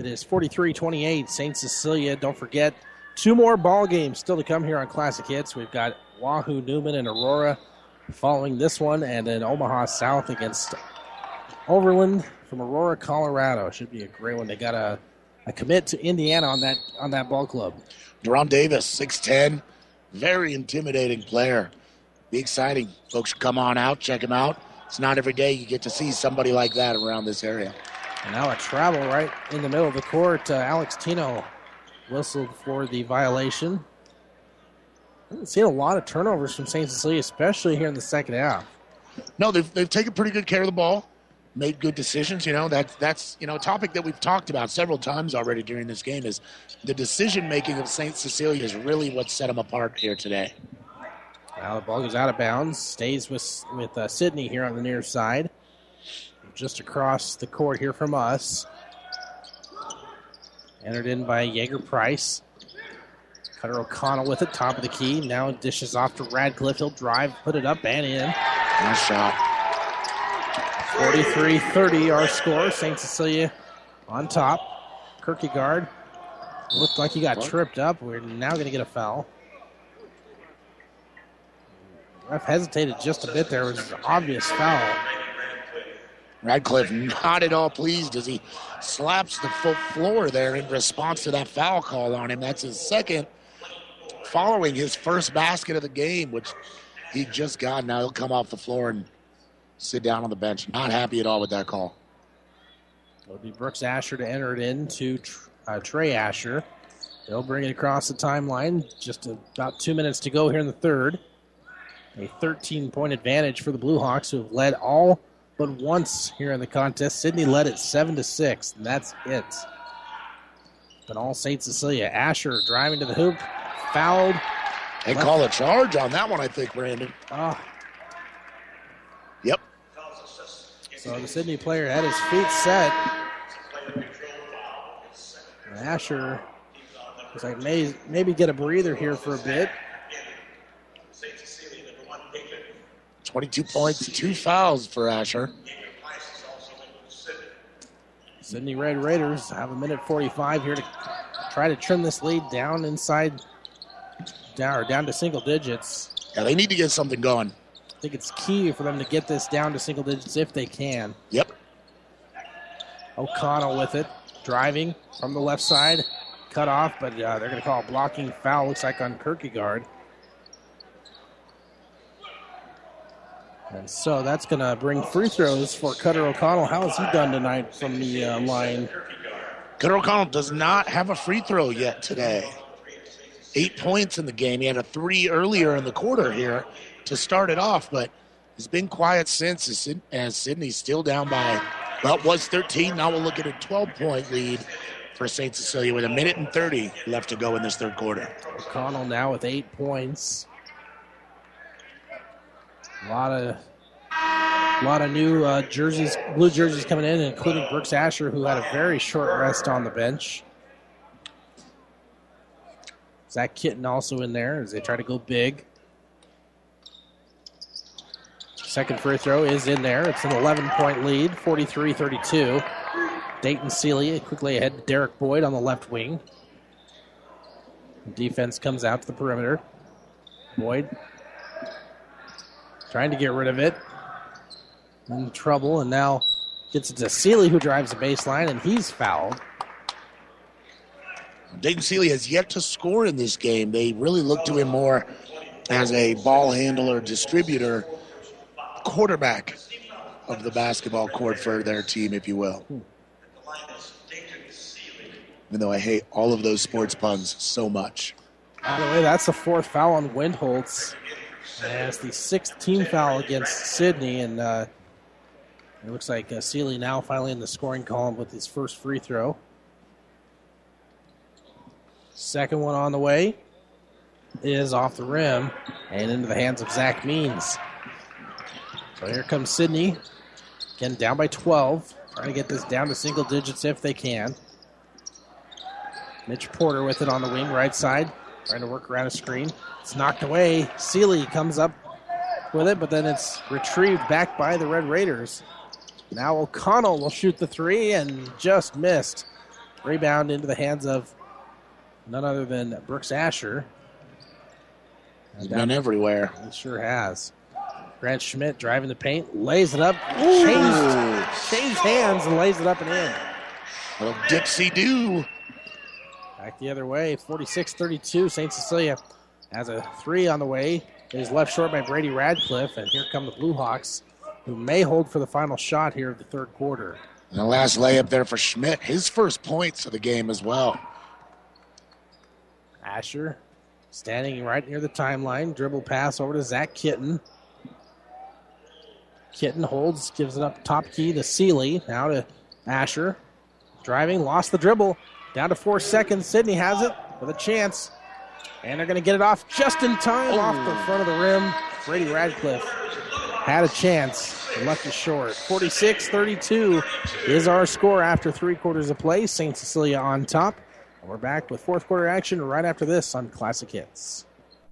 It is 43-28, St. Cecilia. Don't forget, two more ball games still to come here on Classic Hits. We've got Wahoo, Newman, and Aurora following this one, and then Omaha South against Overland from Aurora, Colorado. Should be a great one. They got a, a commit to Indiana on that on that ball club. Deron Davis, 6'10, very intimidating player. Be exciting. Folks come on out, check him out. It's not every day you get to see somebody like that around this area. And now a travel right in the middle of the court. Uh, Alex Tino whistled for the violation. Haven't seen a lot of turnovers from St. Cecilia, especially here in the second half. No, they've, they've taken pretty good care of the ball, made good decisions. You know, that's, that's, you know, a topic that we've talked about several times already during this game is the decision making of St. Cecilia is really what set them apart here today. Now the ball goes out of bounds, stays with with uh, Sidney here on the near side, just across the court here from us. Entered in by Jaeger Price. Cutter O'Connell with it, top of the key. Now dishes off to Radcliffe. He'll drive, put it up and in. Nice shot. 43 30 our score. St. Cecilia on top. Kierkegaard looked like he got tripped up. We're now going to get a foul. Ref hesitated just a bit there. It was an obvious foul. Radcliffe not at all pleased as he slaps the floor there in response to that foul call on him. That's his second following his first basket of the game, which he just got. Now he'll come off the floor and sit down on the bench. Not happy at all with that call. It'll be Brooks Asher to enter it into uh, Trey Asher. They'll bring it across the timeline. Just about two minutes to go here in the third. A 13 point advantage for the Blue Hawks, who have led all but once here in the contest. Sidney led it 7 to 6, and that's it. But all St. Cecilia. Asher driving to the hoop, fouled. They call a charge on that one, I think, Brandon. Ah. Yep. So the Sidney player had his feet set. And Asher was like, may, maybe get a breather here for a bit. 22 points, two fouls for Asher. Sidney Red Raiders have a minute 45 here to try to trim this lead down inside, down or down to single digits. Yeah, they need to get something going. I think it's key for them to get this down to single digits if they can. Yep. O'Connell with it, driving from the left side, cut off, but uh, they're going to call a blocking foul. Looks like on Kierkegaard. And so that's going to bring free throws for Cutter O'Connell. How has he done tonight from the uh, line? Cutter O'Connell does not have a free throw yet today. Eight points in the game. He had a three earlier in the quarter here to start it off, but he's been quiet since as, Sidney's still down by, well, it was 13. Now we'll look at a 12 point lead for St. Cecilia with a minute and 30 left to go in this third quarter. O'Connell now with eight points. A lot of a lot of new uh, jerseys, blue jerseys coming in, including Brooks Asher, who had a very short rest on the bench. Zach Kitten also in there as they try to go big. Second free throw is in there. It's an 11 point lead, 43 32. Dayton Sealy quickly ahead to Derek Boyd on the left wing. Defense comes out to the perimeter. Boyd trying to get rid of it. In trouble, and now gets it to Sealy, who drives the baseline, and he's fouled. Dayton Sealy has yet to score in this game. They really look to him more as a ball handler, distributor, quarterback of the basketball court for their team, if you will. Even though I hate all of those sports puns so much. By the way, that's the fourth foul on Windholtz. It's the sixth team foul against Sidney, and uh, it looks like uh, now finally in the scoring column with his first free throw. Second one on the way is off the rim and into the hands of Zach Means. So here comes Sidney. Again, down by 12. Trying to get this down to single digits if they can. Mitch Porter with it on the wing, right side. Trying to work around a screen. It's knocked away. Sealy comes up with it, but then it's retrieved back by the Red Raiders. Now O'Connell will shoot the three and just missed. Rebound into the hands of none other than Brooks Asher. He's been everywhere. He sure has. Grant Schmidt driving the paint, lays it up, changed, changed hands, and lays it up and in. Little Dixie do. Back the other way, 46 32. St. Cecilia has a three on the way. It is left short by Brady Radcliffe, and here come the Blue Hawks, who may hold for the final shot here of the third quarter. And the last layup there for Schmidt, his first points of the game as well. Asher standing right near the timeline, dribble pass over to Zach Kitten. Kitten holds, gives it up top key to Sealy. Now to Asher. Driving, lost the dribble. Down to four seconds. Sidney has it with a chance. And they're going to get it off just in time off the front of the rim. Brady Radcliffe had a chance and left it short. 46 32 is our score after three quarters of play. St. Cecilia on top. And we're back with fourth quarter action right after this on Classic Hits.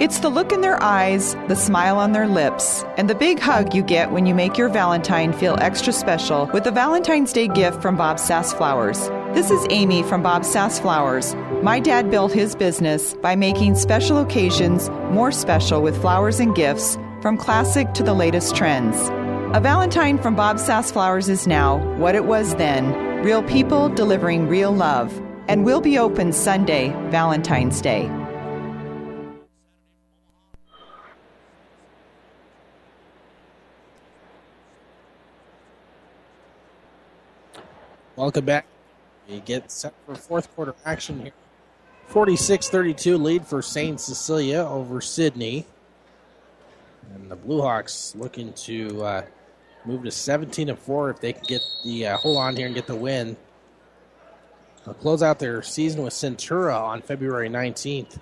It's the look in their eyes, the smile on their lips, and the big hug you get when you make your Valentine feel extra special with a Valentine's Day gift from Bob Sass Flowers. This is Amy from Bob Sass Flowers. My dad built his business by making special occasions more special with flowers and gifts, from classic to the latest trends. A Valentine from Bob Sass Flowers is now what it was then real people delivering real love, and will be open Sunday, Valentine's Day. Welcome back. We get set for fourth quarter action here. 46 32 lead for St. Cecilia over Sidney. And the Blue Hawks looking to uh, move to 17 and 4 if they can get the uh, hold on here and get the win. They'll close out their season with Centura on February 19th,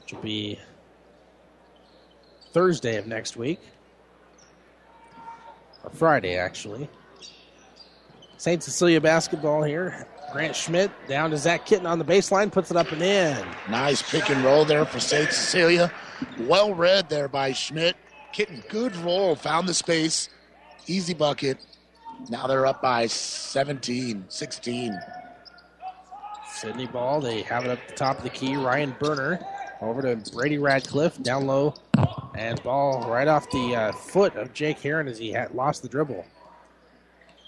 which will be Thursday of next week. Or Friday, actually. St. Cecilia basketball here. Grant Schmidt down to Zach Kitten on the baseline, puts it up and in. Nice pick and roll there for St. Cecilia. Well read there by Schmidt. Kitten, good roll, found the space. Easy bucket. Now they're up by 17, 16. Sidney ball. They have it up the top of the key. Ryan Berner over to Brady Radcliffe down low, and ball right off the uh, foot of Jake Heron as he had lost the dribble.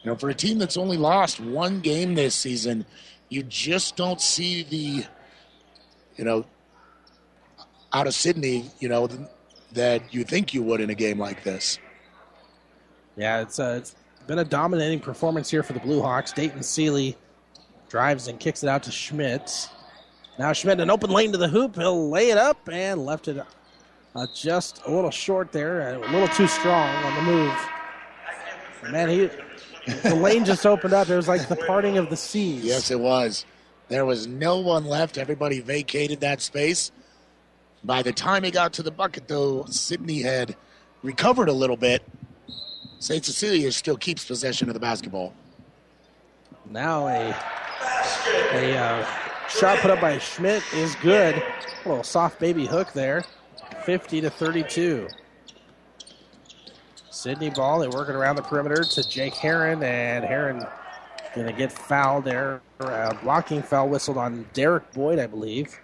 You know, for a team that's only lost one game this season, you just don't see the, you know, out of Sidney, you know, that you think you would in a game like this. Yeah, it's, uh, it's been a dominating performance here for the Blue Hawks. Dayton Seeley drives and kicks it out to Schmidt. Now Schmidt an open lane to the hoop. He'll lay it up and left it uh, just a little short there, a little too strong on the move. Man, he the lane just opened up. It was like the parting of the seas. Yes, it was. There was no one left. Everybody vacated that space. By the time he got to the bucket, though, Sidney had recovered a little bit. St. Cecilia still keeps possession of the basketball. Now a a uh, shot put up by Schmidt is good. A little soft baby hook there. 50 to 32. Sidney ball. They're working around the perimeter to Jake Heron, and Heron going to get fouled there. Blocking foul whistled on Derek Boyd, I believe.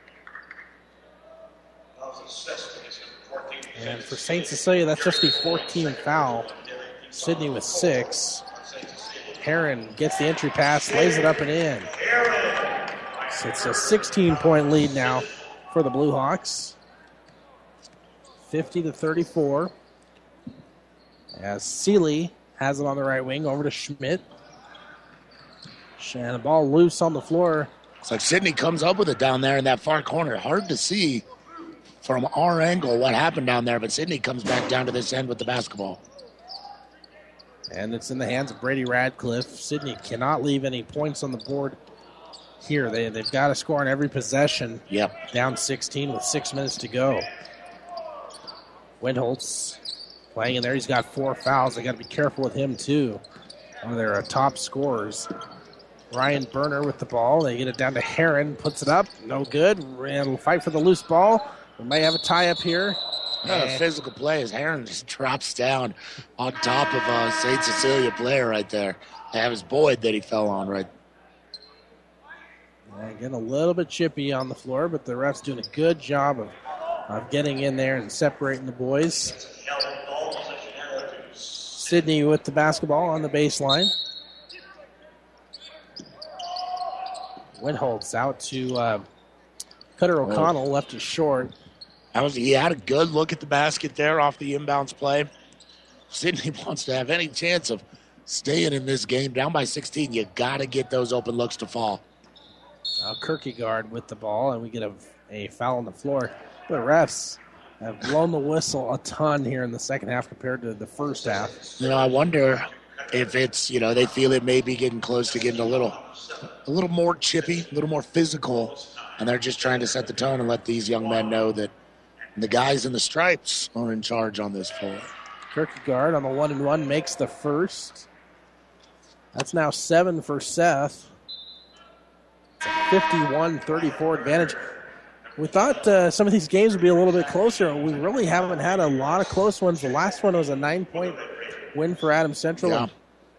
And for St. Cecilia, that's just the 14th foul. Sidney with six. Heron gets the entry pass, lays it up and in. So it's a 16 point lead now for the Blue Hawks. 50 to 34. As Seeley has it on the right wing over to Schmidt. And the ball loose on the floor. It's like Sidney comes up with it down there in that far corner. Hard to see from our angle what happened down there, but Sidney comes back down to this end with the basketball. And it's in the hands of Brady Radcliffe. Sidney cannot leave any points on the board here. They, they've got to score on every possession. Yep. Down 16 with six minutes to go. Windholtz playing in there. He's got four fouls. They got to be careful with him, too. One of their uh, top scorers. Ryan Berner with the ball. They get it down to Heron. Puts it up. No good. And fight for the loose ball. We may have a tie up here. Physical play as Heron just [laughs] drops down on top of a St. Cecilia player right there. That was Boyd that he fell on right. Getting a little bit chippy on the floor, but the ref's doing a good job of, of getting in there and separating the boys. Sidney with the basketball on the baseline. Windholtz out to uh, Cutter O'Connell, left it short. That was, he had a good look at the basket there off the inbounds play. Sidney [laughs] wants to have any chance of staying in this game down by 16. You got to get those open looks to fall. Uh, Kierkegaard with the ball, and we get a, a foul on the floor. The refs have blown the whistle a ton here in the second half compared to the first half. You know, I wonder if it's you know they feel it may be getting close to getting a little, a little more chippy, a little more physical, and they're just trying to set the tone and let these young men know that the guys in the stripes are in charge on this floor. Kierkegaard on the one and one makes the first. That's now seven for Seth. It's a 51 34 advantage. We thought uh, some of these games would be a little bit closer. We really haven't had a lot of close ones. The last one was a nine point win for Adams Central. Yeah.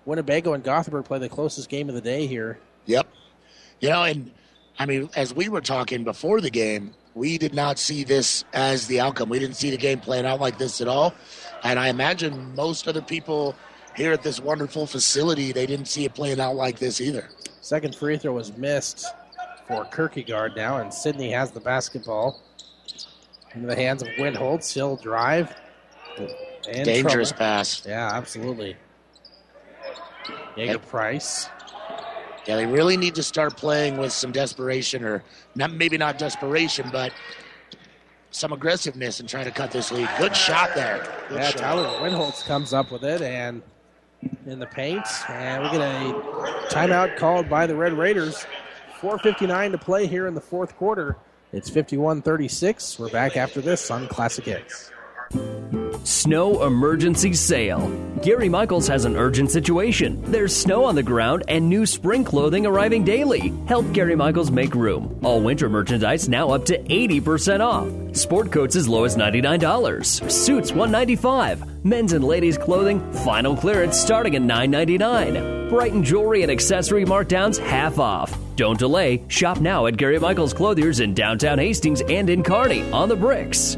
Winnebago and Gothenburg play the closest game of the day here. Yep. You know, and I mean, as we were talking before the game, we did not see this as the outcome. We didn't see the game playing out like this at all. And I imagine most other people here at this wonderful facility, they didn't see it playing out like this either. Second free throw was missed for Kierkegaard now, and Sidney has the basketball in the hands of Windholtz. He'll drive. And Dangerous trouble. pass. Yeah, absolutely. Jacob Price. Yeah, they really need to start playing with some desperation, or not maybe not desperation, but some aggressiveness and trying to cut this lead. Good shot there. Good yeah, shot. Tyler Windholtz comes up with it, and in the paint. And we get a timeout called by the Red Raiders. 4.59 to play here in the fourth quarter. It's 51 36. We're back after this on Classic Hits. Snow emergency sale. Gary Michaels has an urgent situation. There's snow on the ground and new spring clothing arriving daily. Help Gary Michaels make room. All winter merchandise now up to 80% off. Sport coats as low as $99. Suits 195. Men's and ladies clothing final clearance starting at $9.99. Brighton jewelry and accessory markdowns half off. Don't delay. Shop now at Gary Michaels Clothiers in downtown Hastings and in Kearney on the bricks.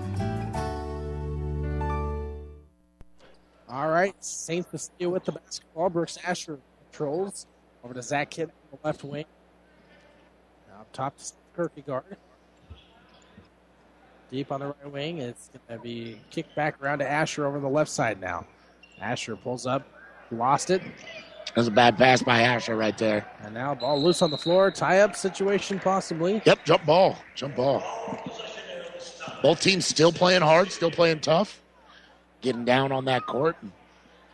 All right, St. Cecilia with the basketball. Brooks Asher controls over to Zach Kidd on the left wing. Now up top to Kierkegaard. Deep on the right wing. It's going to be kicked back around to Asher over the left side now. Asher pulls up, lost it. That was a bad pass by Asher right there. And now ball loose on the floor. Tie up situation possibly. Yep, jump ball. Jump ball. Both teams still playing hard, still playing tough. Getting down on that court.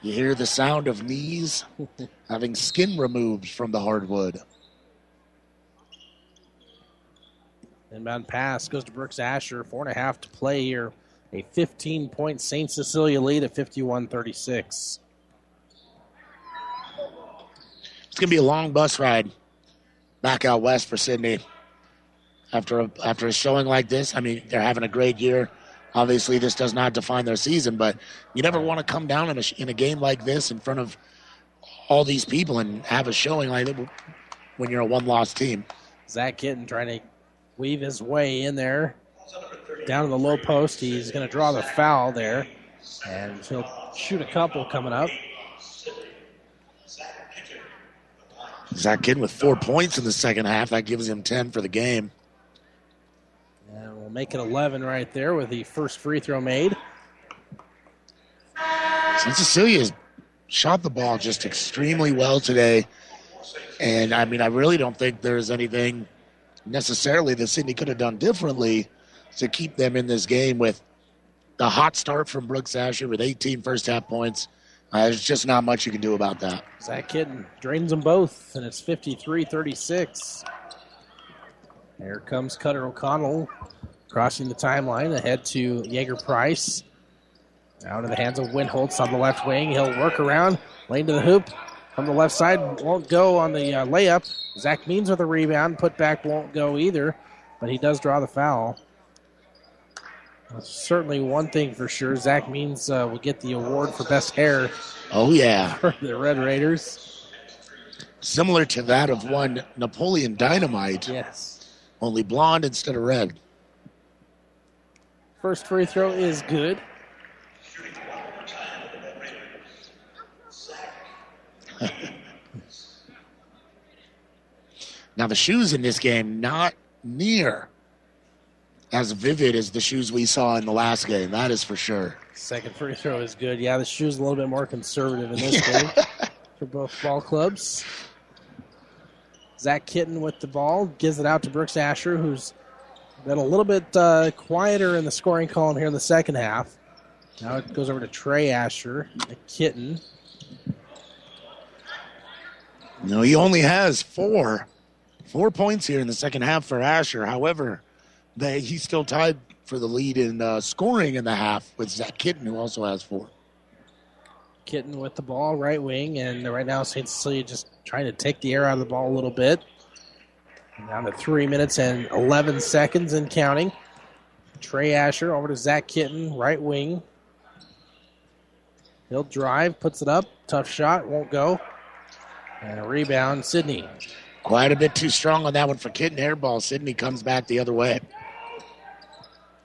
You hear the sound of knees [laughs] having skin removed from the hardwood. Inbound pass goes to Brooks Asher. Four and a half to play here. A 15 point St. Cecilia lead at 51 36. It's going to be a long bus ride back out west for Sidney After a, after a showing like this, I mean, they're having a great year. Obviously, this does not define their season, but you never want to come down in a, in a game like this in front of all these people and have a showing like that when you're a one loss team. Zach Kitten trying to weave his way in there down in the low post. He's going to draw the foul there, and he'll shoot a couple coming up. Zach Kitten with four points in the second half. That gives him 10 for the game. Make it 11 right there with the first free throw made. St. Cecilia's shot the ball just extremely well today. And I mean, I really don't think there's anything necessarily that Sidney could have done differently to keep them in this game with the hot start from Brooks Asher with 18 first half points. Uh, there's just not much you can do about that. Zach Kitten drains them both, and it's 53 36. Here comes Cutter O'Connell crossing the timeline ahead to Jaeger Price. Out of the hands of Winholtz on the left wing. He'll work around, lane to the hoop. From the left side, won't go on the uh, layup. Zach Means with a rebound. Put back won't go either, but he does draw the foul. Certainly one thing for sure. Zach Means uh, will get the award for best hair. Oh, yeah. [laughs] For the Red Raiders. Similar to that of one Napoleon Dynamite. Yes. Only blonde instead of red. First free throw is good. now the shoes in this game not near as vivid as the shoes we saw in the last game. That is for sure. Second free throw is good. Yeah, the shoes a little bit more conservative in this game [laughs] for both ball clubs. Zach Kitten with the ball gives it out to Brooks Asher, who's been a little bit uh, quieter in the scoring column here in the second half. Now it goes over to Trey Asher, a Kitten. No, he only has four, four points here in the second half for Asher. However, they he's still tied for the lead in uh, scoring in the half with Zach Kitten, who also has four. Kitten with the ball, right wing, and right now St. Cecilia just trying to take the air out of the ball a little bit. Down to three minutes and 11 seconds and counting. Trey Asher over to Zach Kitten, right wing. He'll drive, puts it up. Tough shot, won't go. And a rebound, Sidney. Quite a bit too strong on that one for Kitten airball. Sidney comes back the other way.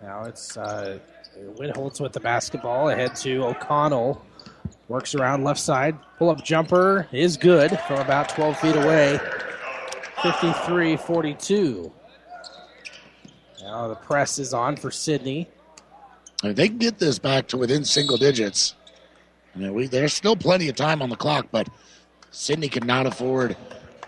Now it's uh, Winholtz with the basketball ahead to O'Connell. Works around left side. Pull up jumper is good from about 12 feet away. 53 42. Now the press is on for Sidney. If they can get this back to within single digits, we, there's still plenty of time on the clock, but Sidney cannot afford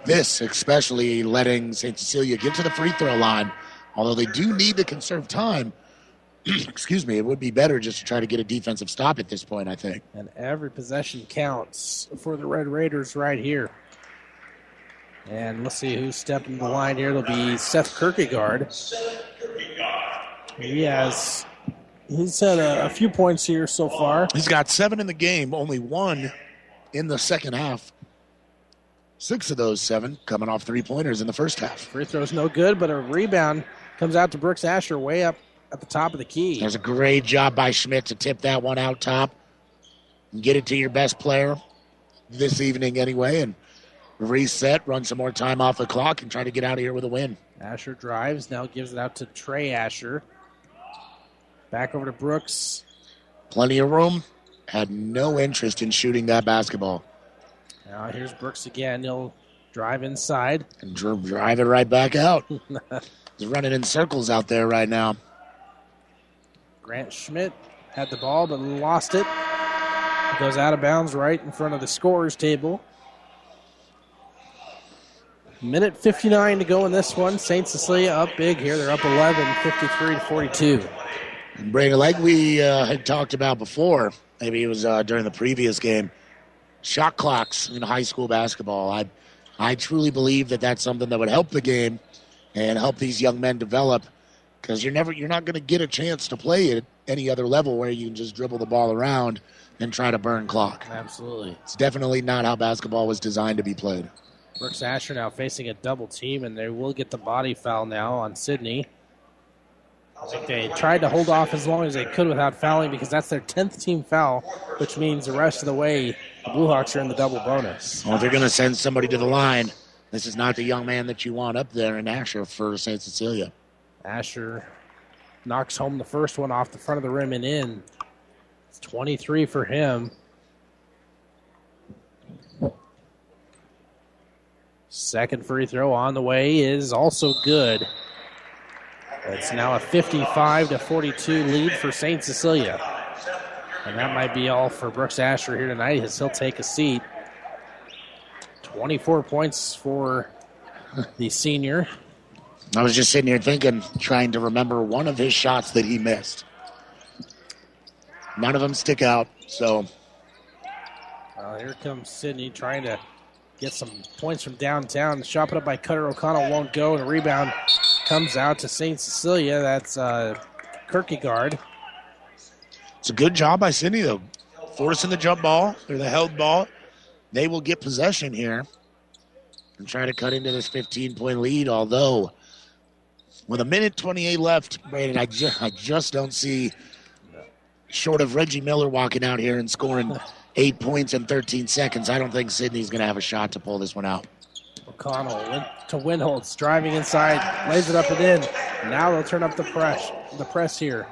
this, especially letting St. Cecilia get to the free throw line. Although they do need to conserve time, [clears throat] excuse me, it would be better just to try to get a defensive stop at this point, I think. And every possession counts for the Red Raiders right here. And let's see who's stepping the line here. It'll be Seth Kierkegaard. He has he's had a, a, few points here so far. He's got seven in the game, only one in the second half. Six of those seven coming off three pointers in the first half. Free throw's no good, but a rebound comes out to Brooks Asher way up at the top of the key. There's a great job by Schmidt to tip that one out top and get it to your best player this evening anyway, and reset, run some more time off the clock, and try to get out of here with a win. Asher drives, now gives it out to Trey Asher. Back over to Brooks. Plenty of room. Had no interest in shooting that basketball. Now here's Brooks again. He'll drive inside. And drive it right back out. [laughs] He's running in circles out there right now. Grant Schmidt had the ball but lost it. Goes out of bounds right in front of the scorers table. Minute 59 to go in this one. St. Cecilia up big here. They're up 11, 53 to 42. And Brandon, like we uh, had talked about before, maybe it was uh, during the previous game, shot clocks in high school basketball. I, I truly believe that that's something that would help the game and help these young men develop because you're never you're not going to get a chance to play at any other level where you can just dribble the ball around and try to burn clock. Absolutely, it's definitely not how basketball was designed to be played. Brooks Asher now facing a double team, and they will get the body foul now on Sidney. I think they tried to hold off as long as they could without fouling because that's their 10th team foul, which means the rest of the way the Blue are in the double bonus. Well, they're going to send somebody to the line. This is not the young man that you want up there in Asher for St. Cecilia. Asher knocks home the first one off the front of the rim and in. It's 23 for him. Second free throw on the way is also good. It's now a 55 to 42 lead for St. Cecilia. And that might be all for Brooks Asher here tonight as he'll take a seat. 24 points for the senior. I was just sitting here thinking, trying to remember one of his shots that he missed. None of them stick out, so. Uh, here comes Sidney trying to get some points from downtown. The shot put up by Cutter O'Connell won't go, and a rebound comes out to St. Cecilia. That's uh, Kierkegaard. It's a good job by Sidney, though. Forcing the jump ball or the held ball. They will get possession here and try to cut into this 15 point lead. Although, with a minute 28 left, Brandon, I, ju- I just don't see, short of Reggie Miller walking out here and scoring [laughs] eight points in 13 seconds, I don't think Sidney's going to have a shot to pull this one out. O'Connell went to Winholtz, driving inside, lays it up and in. Now they'll turn up the press, the press here.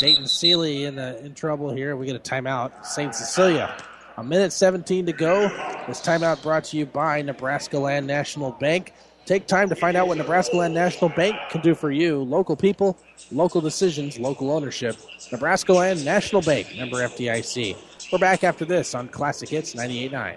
Dayton Seeley in, the, in trouble here. We get a timeout. St. Cecilia. A minute 17 to go. This timeout brought to you by Nebraska Land National Bank. Take time to find out what Nebraska Land National Bank can do for you. Local people, local decisions, local ownership. Nebraska Land National Bank, member FDIC. We're back after this on Classic Hits 98.9.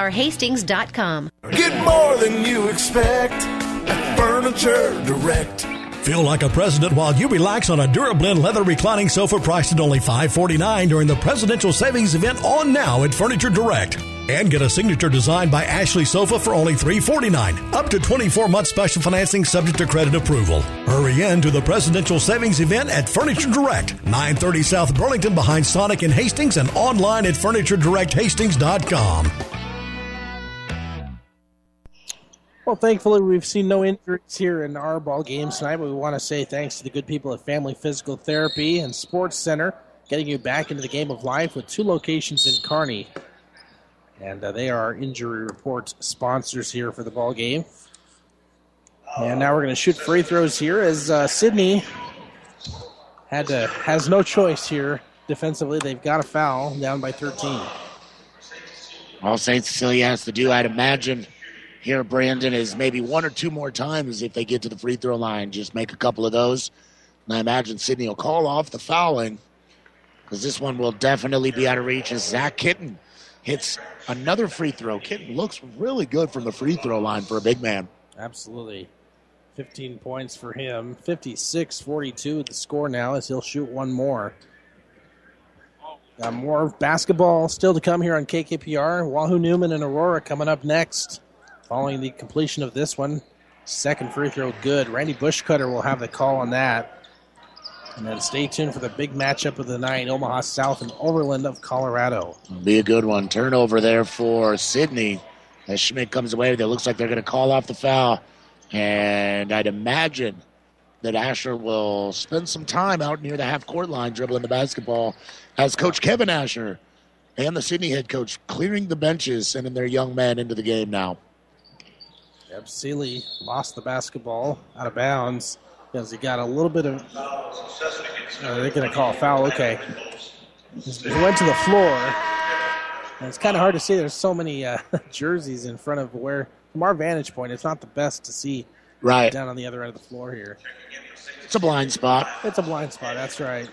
FurnitureHastings.com. Get more than you expect at Furniture Direct. Feel like a president while you relax on a Durablend leather reclining sofa priced at only 549 during the presidential savings event on now at Furniture Direct. And get a signature design by Ashley Sofa for only 349. Up to 24 month special financing subject to credit approval. Hurry in to the Presidential Savings Event at Furniture Direct, 930 South Burlington behind Sonic in Hastings and online at FurnitureDirectHastings.com. Well, thankfully, we've seen no injuries here in our ball games tonight, but we want to say thanks to the good people at Family Physical Therapy and Sports Center, getting you back into the game of life with two locations in Kearney. And uh, they are injury report sponsors here for the ball game. And now we're going to shoot free throws here as uh, Sidney had to, has no choice here defensively. They've got a foul down by 13. All St. Cecilia has to do, I'd imagine, here, Brandon, is maybe one or two more times if they get to the free throw line, just make a couple of those. And I imagine Sidney will call off the fouling because this one will definitely be out of reach as Zach Kitten hits another free throw. Kitten looks really good from the free throw line for a big man. Absolutely. 15 points for him. 56 42 the score now as he'll shoot one more. Got more basketball still to come here on KKPR. Wahoo Neumann and Aurora coming up next. Following the completion of this one, second free throw good. Randy Bushcutter will have the call on that. And then stay tuned for the big matchup of the night Omaha South and Overland of Colorado. Be a good one. Turnover there for Sidney as Schmidt comes away with it. Looks like they're going to call off the foul. And I'd imagine that Asher will spend some time out near the half court line dribbling the basketball as Coach Kevin Asher and the Sidney head coach clearing the benches, sending their young men into the game now. Yep, Seeley lost the basketball out of bounds because he got a little bit of. Uh, they're going to call a foul. Okay. He went to the floor. And it's kind of hard to see. There's so many uh, [laughs] jerseys in front of where, from our vantage point, it's not the best to see right down on the other end of the floor here. It's a blind spot. It's a blind spot. That's right.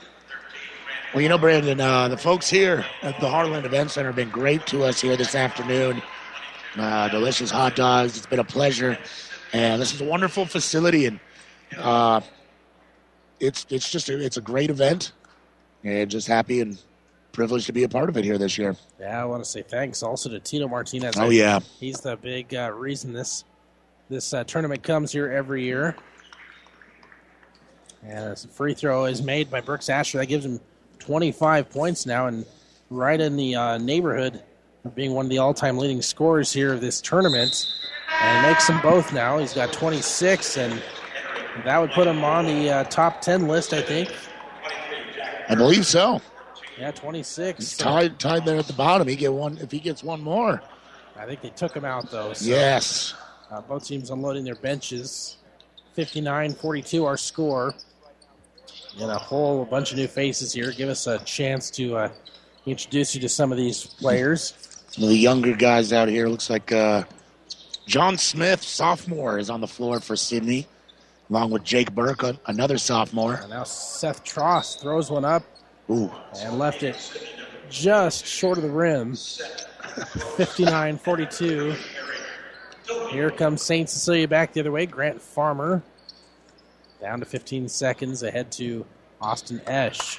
Well, you know, Brandon, uh, the folks here at the Heartland Event Center have been great to us here this afternoon. Uh, delicious hot dogs. It's been a pleasure, and this is a wonderful facility, and uh, it's it's just a, it's a great event, and just happy and privileged to be a part of it here this year. Yeah, I want to say thanks also to Tino Martinez. Oh yeah, he's the big uh, reason this this uh, tournament comes here every year. And a free throw is made by Brooks Asher. That gives him 25 points now, and right in the uh, neighborhood being one of the all-time leading scorers here of this tournament. And he makes them both now. He's got 26, and that would put him on the uh, top 10 list, I think. I believe so. Yeah, 26. He's tied, tied there at the bottom. He get one if he gets one more. I think they took him out though. So, yes. Uh, both teams unloading their benches. 59-42 our score. And a whole bunch of new faces here. Give us a chance to uh, introduce you to some of these players. Some of the younger guys out here. Looks like uh, John Smith, sophomore, is on the floor for Sidney, along with Jake Burke, another sophomore. And now Seth Tross throws one up Ooh. and left it just short of the rim. 59 42. Here comes St. Cecilia back the other way. Grant Farmer down to 15 seconds ahead to Austin Esch.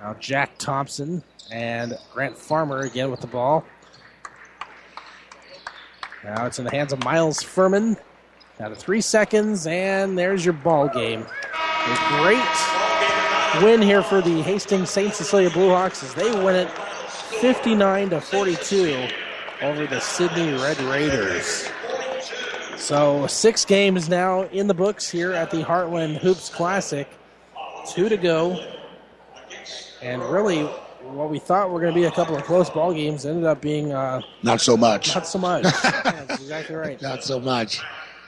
Now Jack Thompson and Grant Farmer again with the ball. Now it's in the hands of Miles Furman. Down to three seconds, and there's your ball game. A great win here for the Hastings St. Cecilia Bluehawks as they win it 59 to 42 over the Sidney Red Raiders. So six games now in the books here at the Heartland Hoops Classic. Two to go. And really, what we thought were going to be a couple of close ball games ended up being uh, Not so much. not so much. [laughs] yeah, exactly right. Not so much.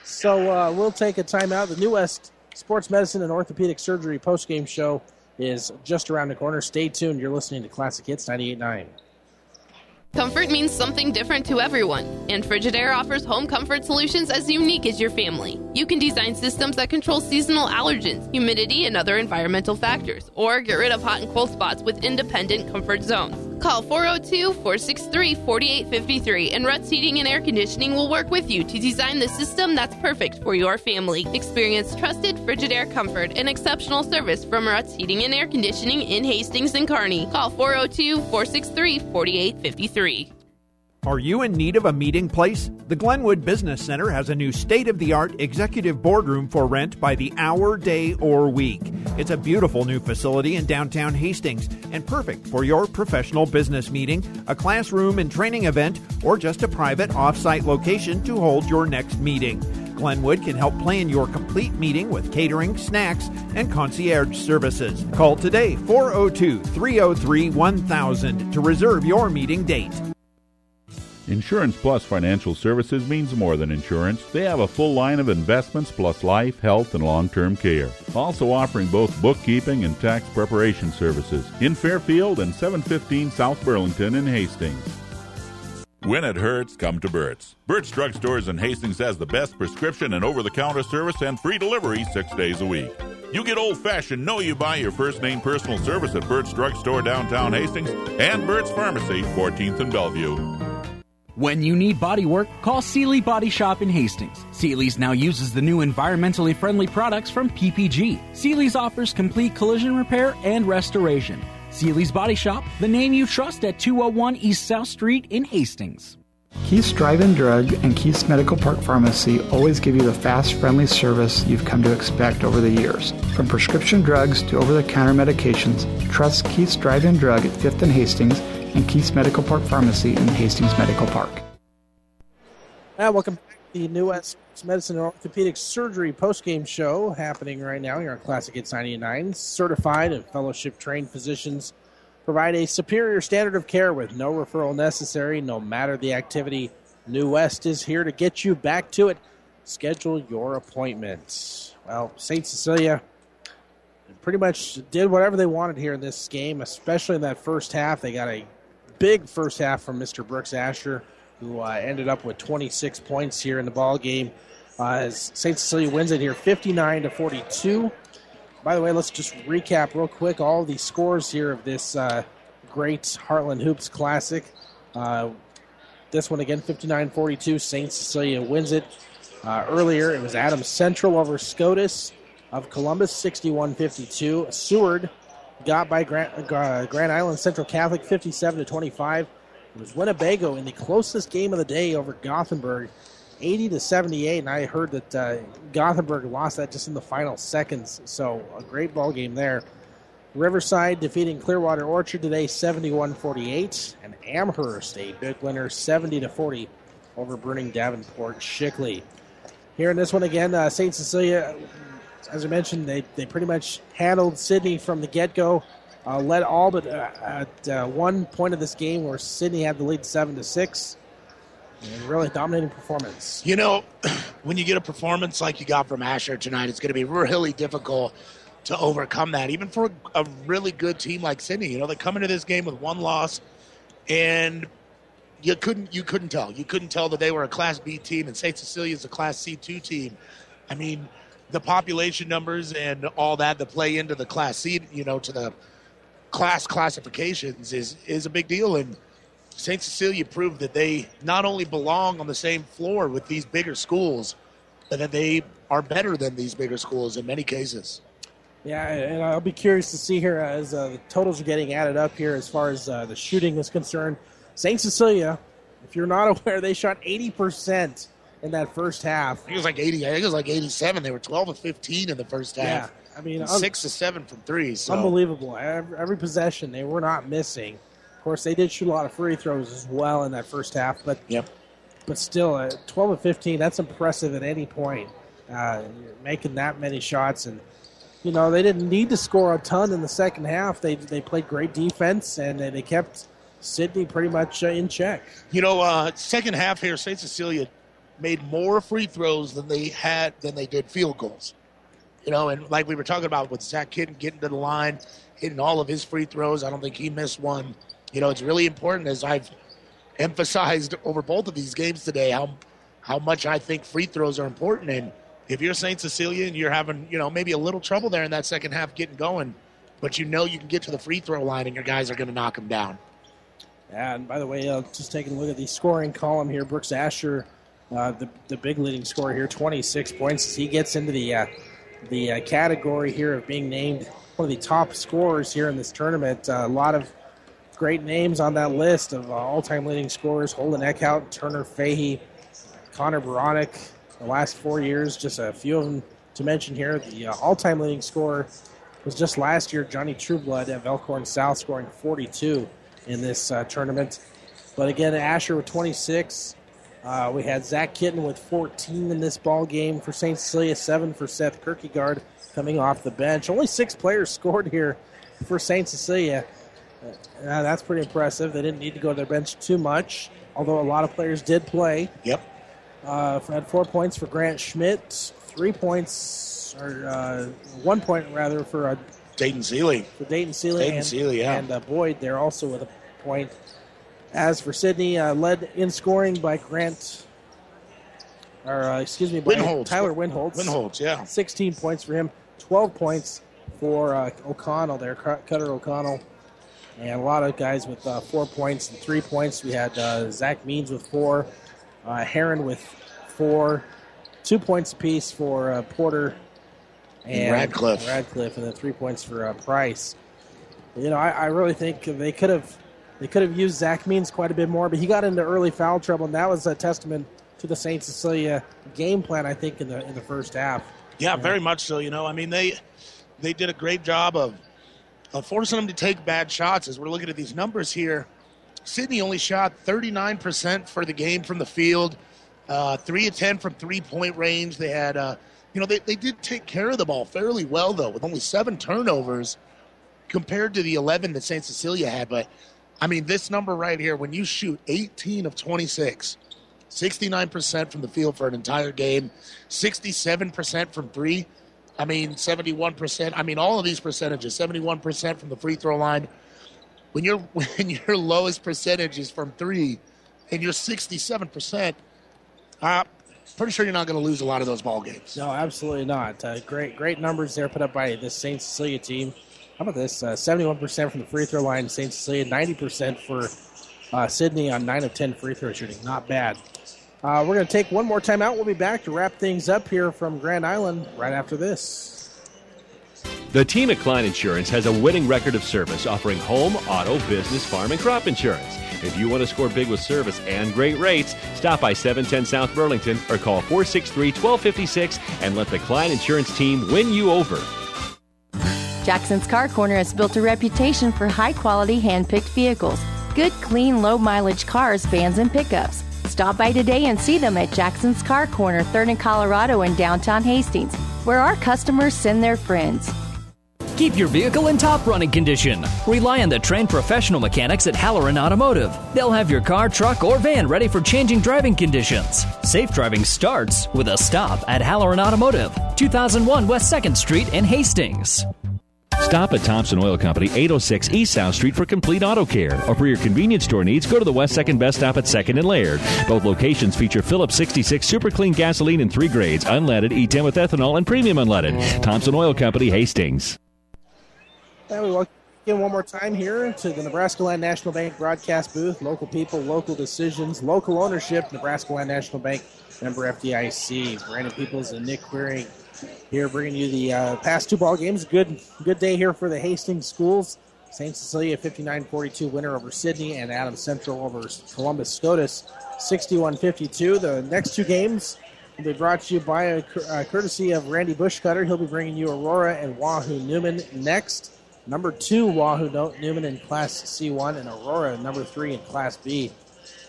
So uh, we'll take a timeout. The New West Sports Medicine and Orthopedic Surgery post game show is just around the corner. Stay tuned. You're listening to Classic Hits 98.9. Comfort means something different to everyone, and Frigidaire offers home comfort solutions as unique as your family. You can design systems that control seasonal allergens, humidity, and other environmental factors, or get rid of hot and cold spots with independent comfort zones. Call 402 463 4853, and Ruts Heating and Air Conditioning will work with you to design the system that's perfect for your family. Experience trusted Frigidaire comfort and exceptional service from Ruts Heating and Air Conditioning in Hastings and Kearney. Call 402 463 4853. Are you in need of a meeting place? The Glenwood Business Center has a new state of the art executive boardroom for rent by the hour, day, or week. It's a beautiful new facility in downtown Hastings and perfect for your professional business meeting, a classroom and training event, or just a private off site location to hold your next meeting. Glenwood can help plan your complete meeting with catering, snacks, and concierge services. Call today 402 303 1000 to reserve your meeting date. Insurance Plus Financial Services means more than insurance. They have a full line of investments plus life, health, and long term care. Also offering both bookkeeping and tax preparation services in Fairfield and 715 South Burlington in Hastings. When it hurts, come to Burt's. Burt's Drugstores in Hastings has the best prescription and over the counter service and free delivery six days a week. You get old fashioned, know you buy your first name personal service at Burt's Drugstore downtown Hastings and Burt's Pharmacy, 14th and Bellevue. When you need body work, call Seely Body Shop in Hastings. Seely's now uses the new environmentally friendly products from PPG. Seely's offers complete collision repair and restoration. Seely's Body Shop, the name you trust at 201 East South Street in Hastings. Keith's Drive-In Drug and Keith's Medical Park Pharmacy always give you the fast, friendly service you've come to expect over the years. From prescription drugs to over-the-counter medications, trust Keith's Drive-In Drug at 5th and Hastings and Keith's Medical Park Pharmacy in Hastings Medical Park. Now, welcome back to the New West Medicine and Orthopedic Surgery post-game show happening right now here on Classic Hits 99. Certified and fellowship trained physicians provide a superior standard of care with no referral necessary, no matter the activity. New West is here to get you back to it. Schedule your appointments. Well, St. Cecilia pretty much did whatever they wanted here in this game, especially in that first half. They got a big first half from Mr. Brooks Asher, who uh, ended up with 26 points here in the ball game. Uh, as St. Cecilia wins it here, 59 to 42. By the way, let's just recap real quick all the scores here of this uh, great Heartland Hoops Classic. Uh, this one again, 59-42. St. Cecilia wins it. Uh, earlier, it was Adams Central over Scotus of Columbus, 61-52. Seward got by Grand, uh, Grand Island Central Catholic 57 to 25. It was Winnebago in the closest game of the day over Gothenburg, 80 to 78. And I heard that uh, Gothenburg lost that just in the final seconds. So a great ball game there. Riverside defeating Clearwater Orchard today 71-48 and Amherst a big winner 70 to 40 over Bruning Davenport Shickley. Here in this one again, uh, St. Cecilia as I mentioned, they, they pretty much handled Sidney from the get go. Uh, led all but uh, at uh, one point of this game where Sidney had the lead seven to six. Really dominating performance. You know, [clears throat] when you get a performance like you got from Asher tonight, it's going to be really difficult to overcome that, even for a really good team like Sidney. You know, they come into this game with one loss, and you couldn't you couldn't tell. You couldn't tell that they were a Class B team, and St. Cecilia's a Class C two team. I mean, the population numbers and all that that play into the class C, you know, to the class classifications is is a big deal. And St. Cecilia proved that they not only belong on the same floor with these bigger schools, but that they are better than these bigger schools in many cases. Yeah, and I'll be curious to see here as uh, the totals are getting added up here as far as uh, the shooting is concerned. St. Cecilia, if you're not [laughs] aware, they shot 80 percent in that first half. It was like 80. I think it was like 87. They were 12 of 15 in the first half. Yeah, I mean, un- six to seven from three. So. Unbelievable. Every, every, possession, they were not missing. Of course, they did shoot a lot of free throws as well in that first half, but yep. but still, uh, 12 of 15, that's impressive at any point. Uh, making that many shots and you know they didn't need to score a ton in the second half. They they played great defense and they kept Sidney pretty much uh, in check. You know, uh, second half here, St. Cecilia made more free throws than they had than they did field goals. You know, and like we were talking about with Zach Kitten getting to the line, hitting all of his free throws. I don't think he missed one. You know, it's really important as I've emphasized [laughs] over both of these games today how how much I think free throws are important. And if you're St. Cecilia and you're having, you know, maybe a little trouble there in that second half getting going, but you know you can get to the free throw line and your guys are going to knock them down. And by the way, uh, just taking a look at the scoring column here, Brooks Asher uh, the the big leading scorer here, 26 points. As he gets into the uh, the uh, category here of being named one of the top scorers here in this tournament. Uh, a lot of great names on that list of uh, all-time leading scorers: Holden Eckhout, Turner Fahey, Connor Baronic. The last four years, just a few of them to mention here. The uh, all-time leading scorer was just last year Johnny Trueblood at Elkhorn South, scoring 42 in this uh, tournament. But again, Asher with 26. Uh, we had Zach Kitten with 14 in this ball game for St. Cecilia, seven for Seth Kierkegaard coming off the bench. Only six players [laughs] scored here for St. Cecilia. Uh, that's pretty impressive. They didn't need to go to their bench too much, although a lot of players did play. Yep. Uh, had four points for Grant Schmidt, three points, or uh, one point rather for uh, Dayton Seeley. For Dayton Seeley. Dayton and, Seeley, yeah. And uh, Boyd there also with a point. As for Sidney, uh, led in scoring by Grant, or uh, excuse me, by Winholtz. Tyler Winholtz. Winholtz, yeah. 16 points for him, 12 points for uh, O'Connell there, Cutter O'Connell. And a lot of guys with uh, four points and three points. We had uh, Zach Means with four, uh, Heron with four, two points apiece for uh, Porter and Radcliffe. Radcliffe, and then three points for uh, Price. You know, I, I really think they could have they could have used Zach Means quite a bit more, but he got into early foul trouble, and that was a testament to the Saint Cecilia game plan. I think in the in the first half. Yeah, very much so. You know, I mean they they did a great job of of forcing them to take bad shots. As we're looking at these numbers here, Sidney only shot 39% for the game from the field, uh, three of 10 from three point range. They had, uh, you know, they, they did take care of the ball fairly well though, with only seven turnovers compared to the 11 that St. Cecilia had. But I mean, this number right here, when you shoot 18 of 26, 69% from the field for an entire game, 67% from three. I mean, 71%. I mean, all of these percentages, 71% from the free throw line. When, you [laughs] when your lowest percentage is from three and you're 67%, uh, pretty sure you're not going to lose a lot of those ball games. No, absolutely not. Uh, great, great numbers there put up by the St. Cecilia team. How about this? Uh, 71% from the free throw line, St. Cecilia, 90% for uh, Sidney on 9 of 10 free throw shooting. Not bad. Uh, we're going to take one more time out. We'll be back to wrap things up here from Grand Island right after this. The team at Klein Insurance has a winning record of service offering home, auto, business, farm, and crop insurance. If you want to score big with service and great rates, stop by 710 South Burlington or call 463 1256 and let the Klein Insurance team win you over. Jackson's Car Corner has built a reputation for high quality hand picked vehicles. Good, clean, low mileage cars, vans, and pickups. Stop by today and see them at Jackson's Car Corner, 3rd and Colorado in downtown Hastings, where our customers send their friends. Keep your vehicle in top running condition. Rely on the trained professional mechanics at Halloran Automotive. They'll have your car, truck, or van ready for changing driving conditions. Safe driving starts with a stop at Halloran Automotive, 2001 West 2nd Street in Hastings. Stop at Thompson Oil Company, 806 East South Street for complete auto care. Or for your convenience store needs, go to the West 2nd Best Stop at 2nd and Laird. Both locations feature Phillips 66 Super Clean gasoline in three grades unleaded, E10 with ethanol, and premium unleaded. Thompson Oil Company, Hastings. And we welcome again one more time here to the Nebraska Land National Bank broadcast booth. Local people, local decisions, local ownership. Nebraska Land National Bank, member FDIC. Brandon Peoples and Nick Queering here bringing you the uh, past two ball games. Good, good day here for the Hastings schools. St. Cecilia 59-42 winner over Sidney and Adams Central over Columbus Scotus 61-52. The next two games will be brought to you by a, uh, courtesy of Randy Bushcutter. He'll be bringing you Aurora and Wahoo Neumann next. Number two, Wahoo Neumann in Class C1 and Aurora number three in Class B.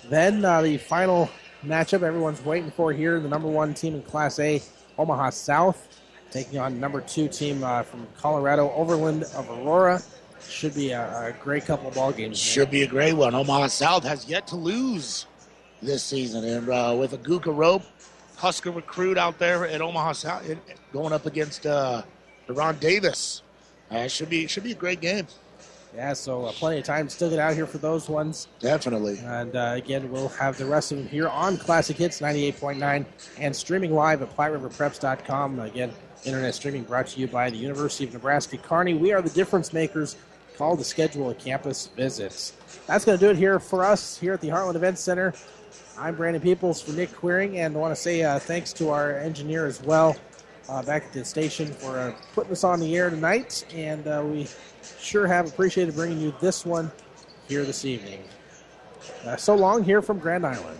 Then uh, the final matchup everyone's waiting for here, the number one team in Class A, Omaha South, taking on number two team uh, from Colorado, Overland of Aurora. Should be a, a great couple of ball games. Should be a great one. Omaha South has yet to lose this season, and uh, with Akol Arop, Husker recruit out there at Omaha South, going up against uh, Deron Davis. Uh, should be should be a great game. Yeah, so uh, plenty of time to still get out here for those ones. Definitely. And uh, again, we'll have the rest of them here on Classic Hits 98.9 and streaming live at PlatteRiverPreps.com. Again, internet streaming brought to you by the University of Nebraska Kearney. We are the difference makers. Call to schedule a campus visits. That's going to do it here for us here at the Heartland Events Center. I'm Brandon Peoples for Nick Queering, and I want to say uh, thanks to our engineer as well uh, back at the station for uh, putting us on the air tonight. And uh, we sure have appreciated bringing you this one here this evening. Uh, so long here from Grand Island.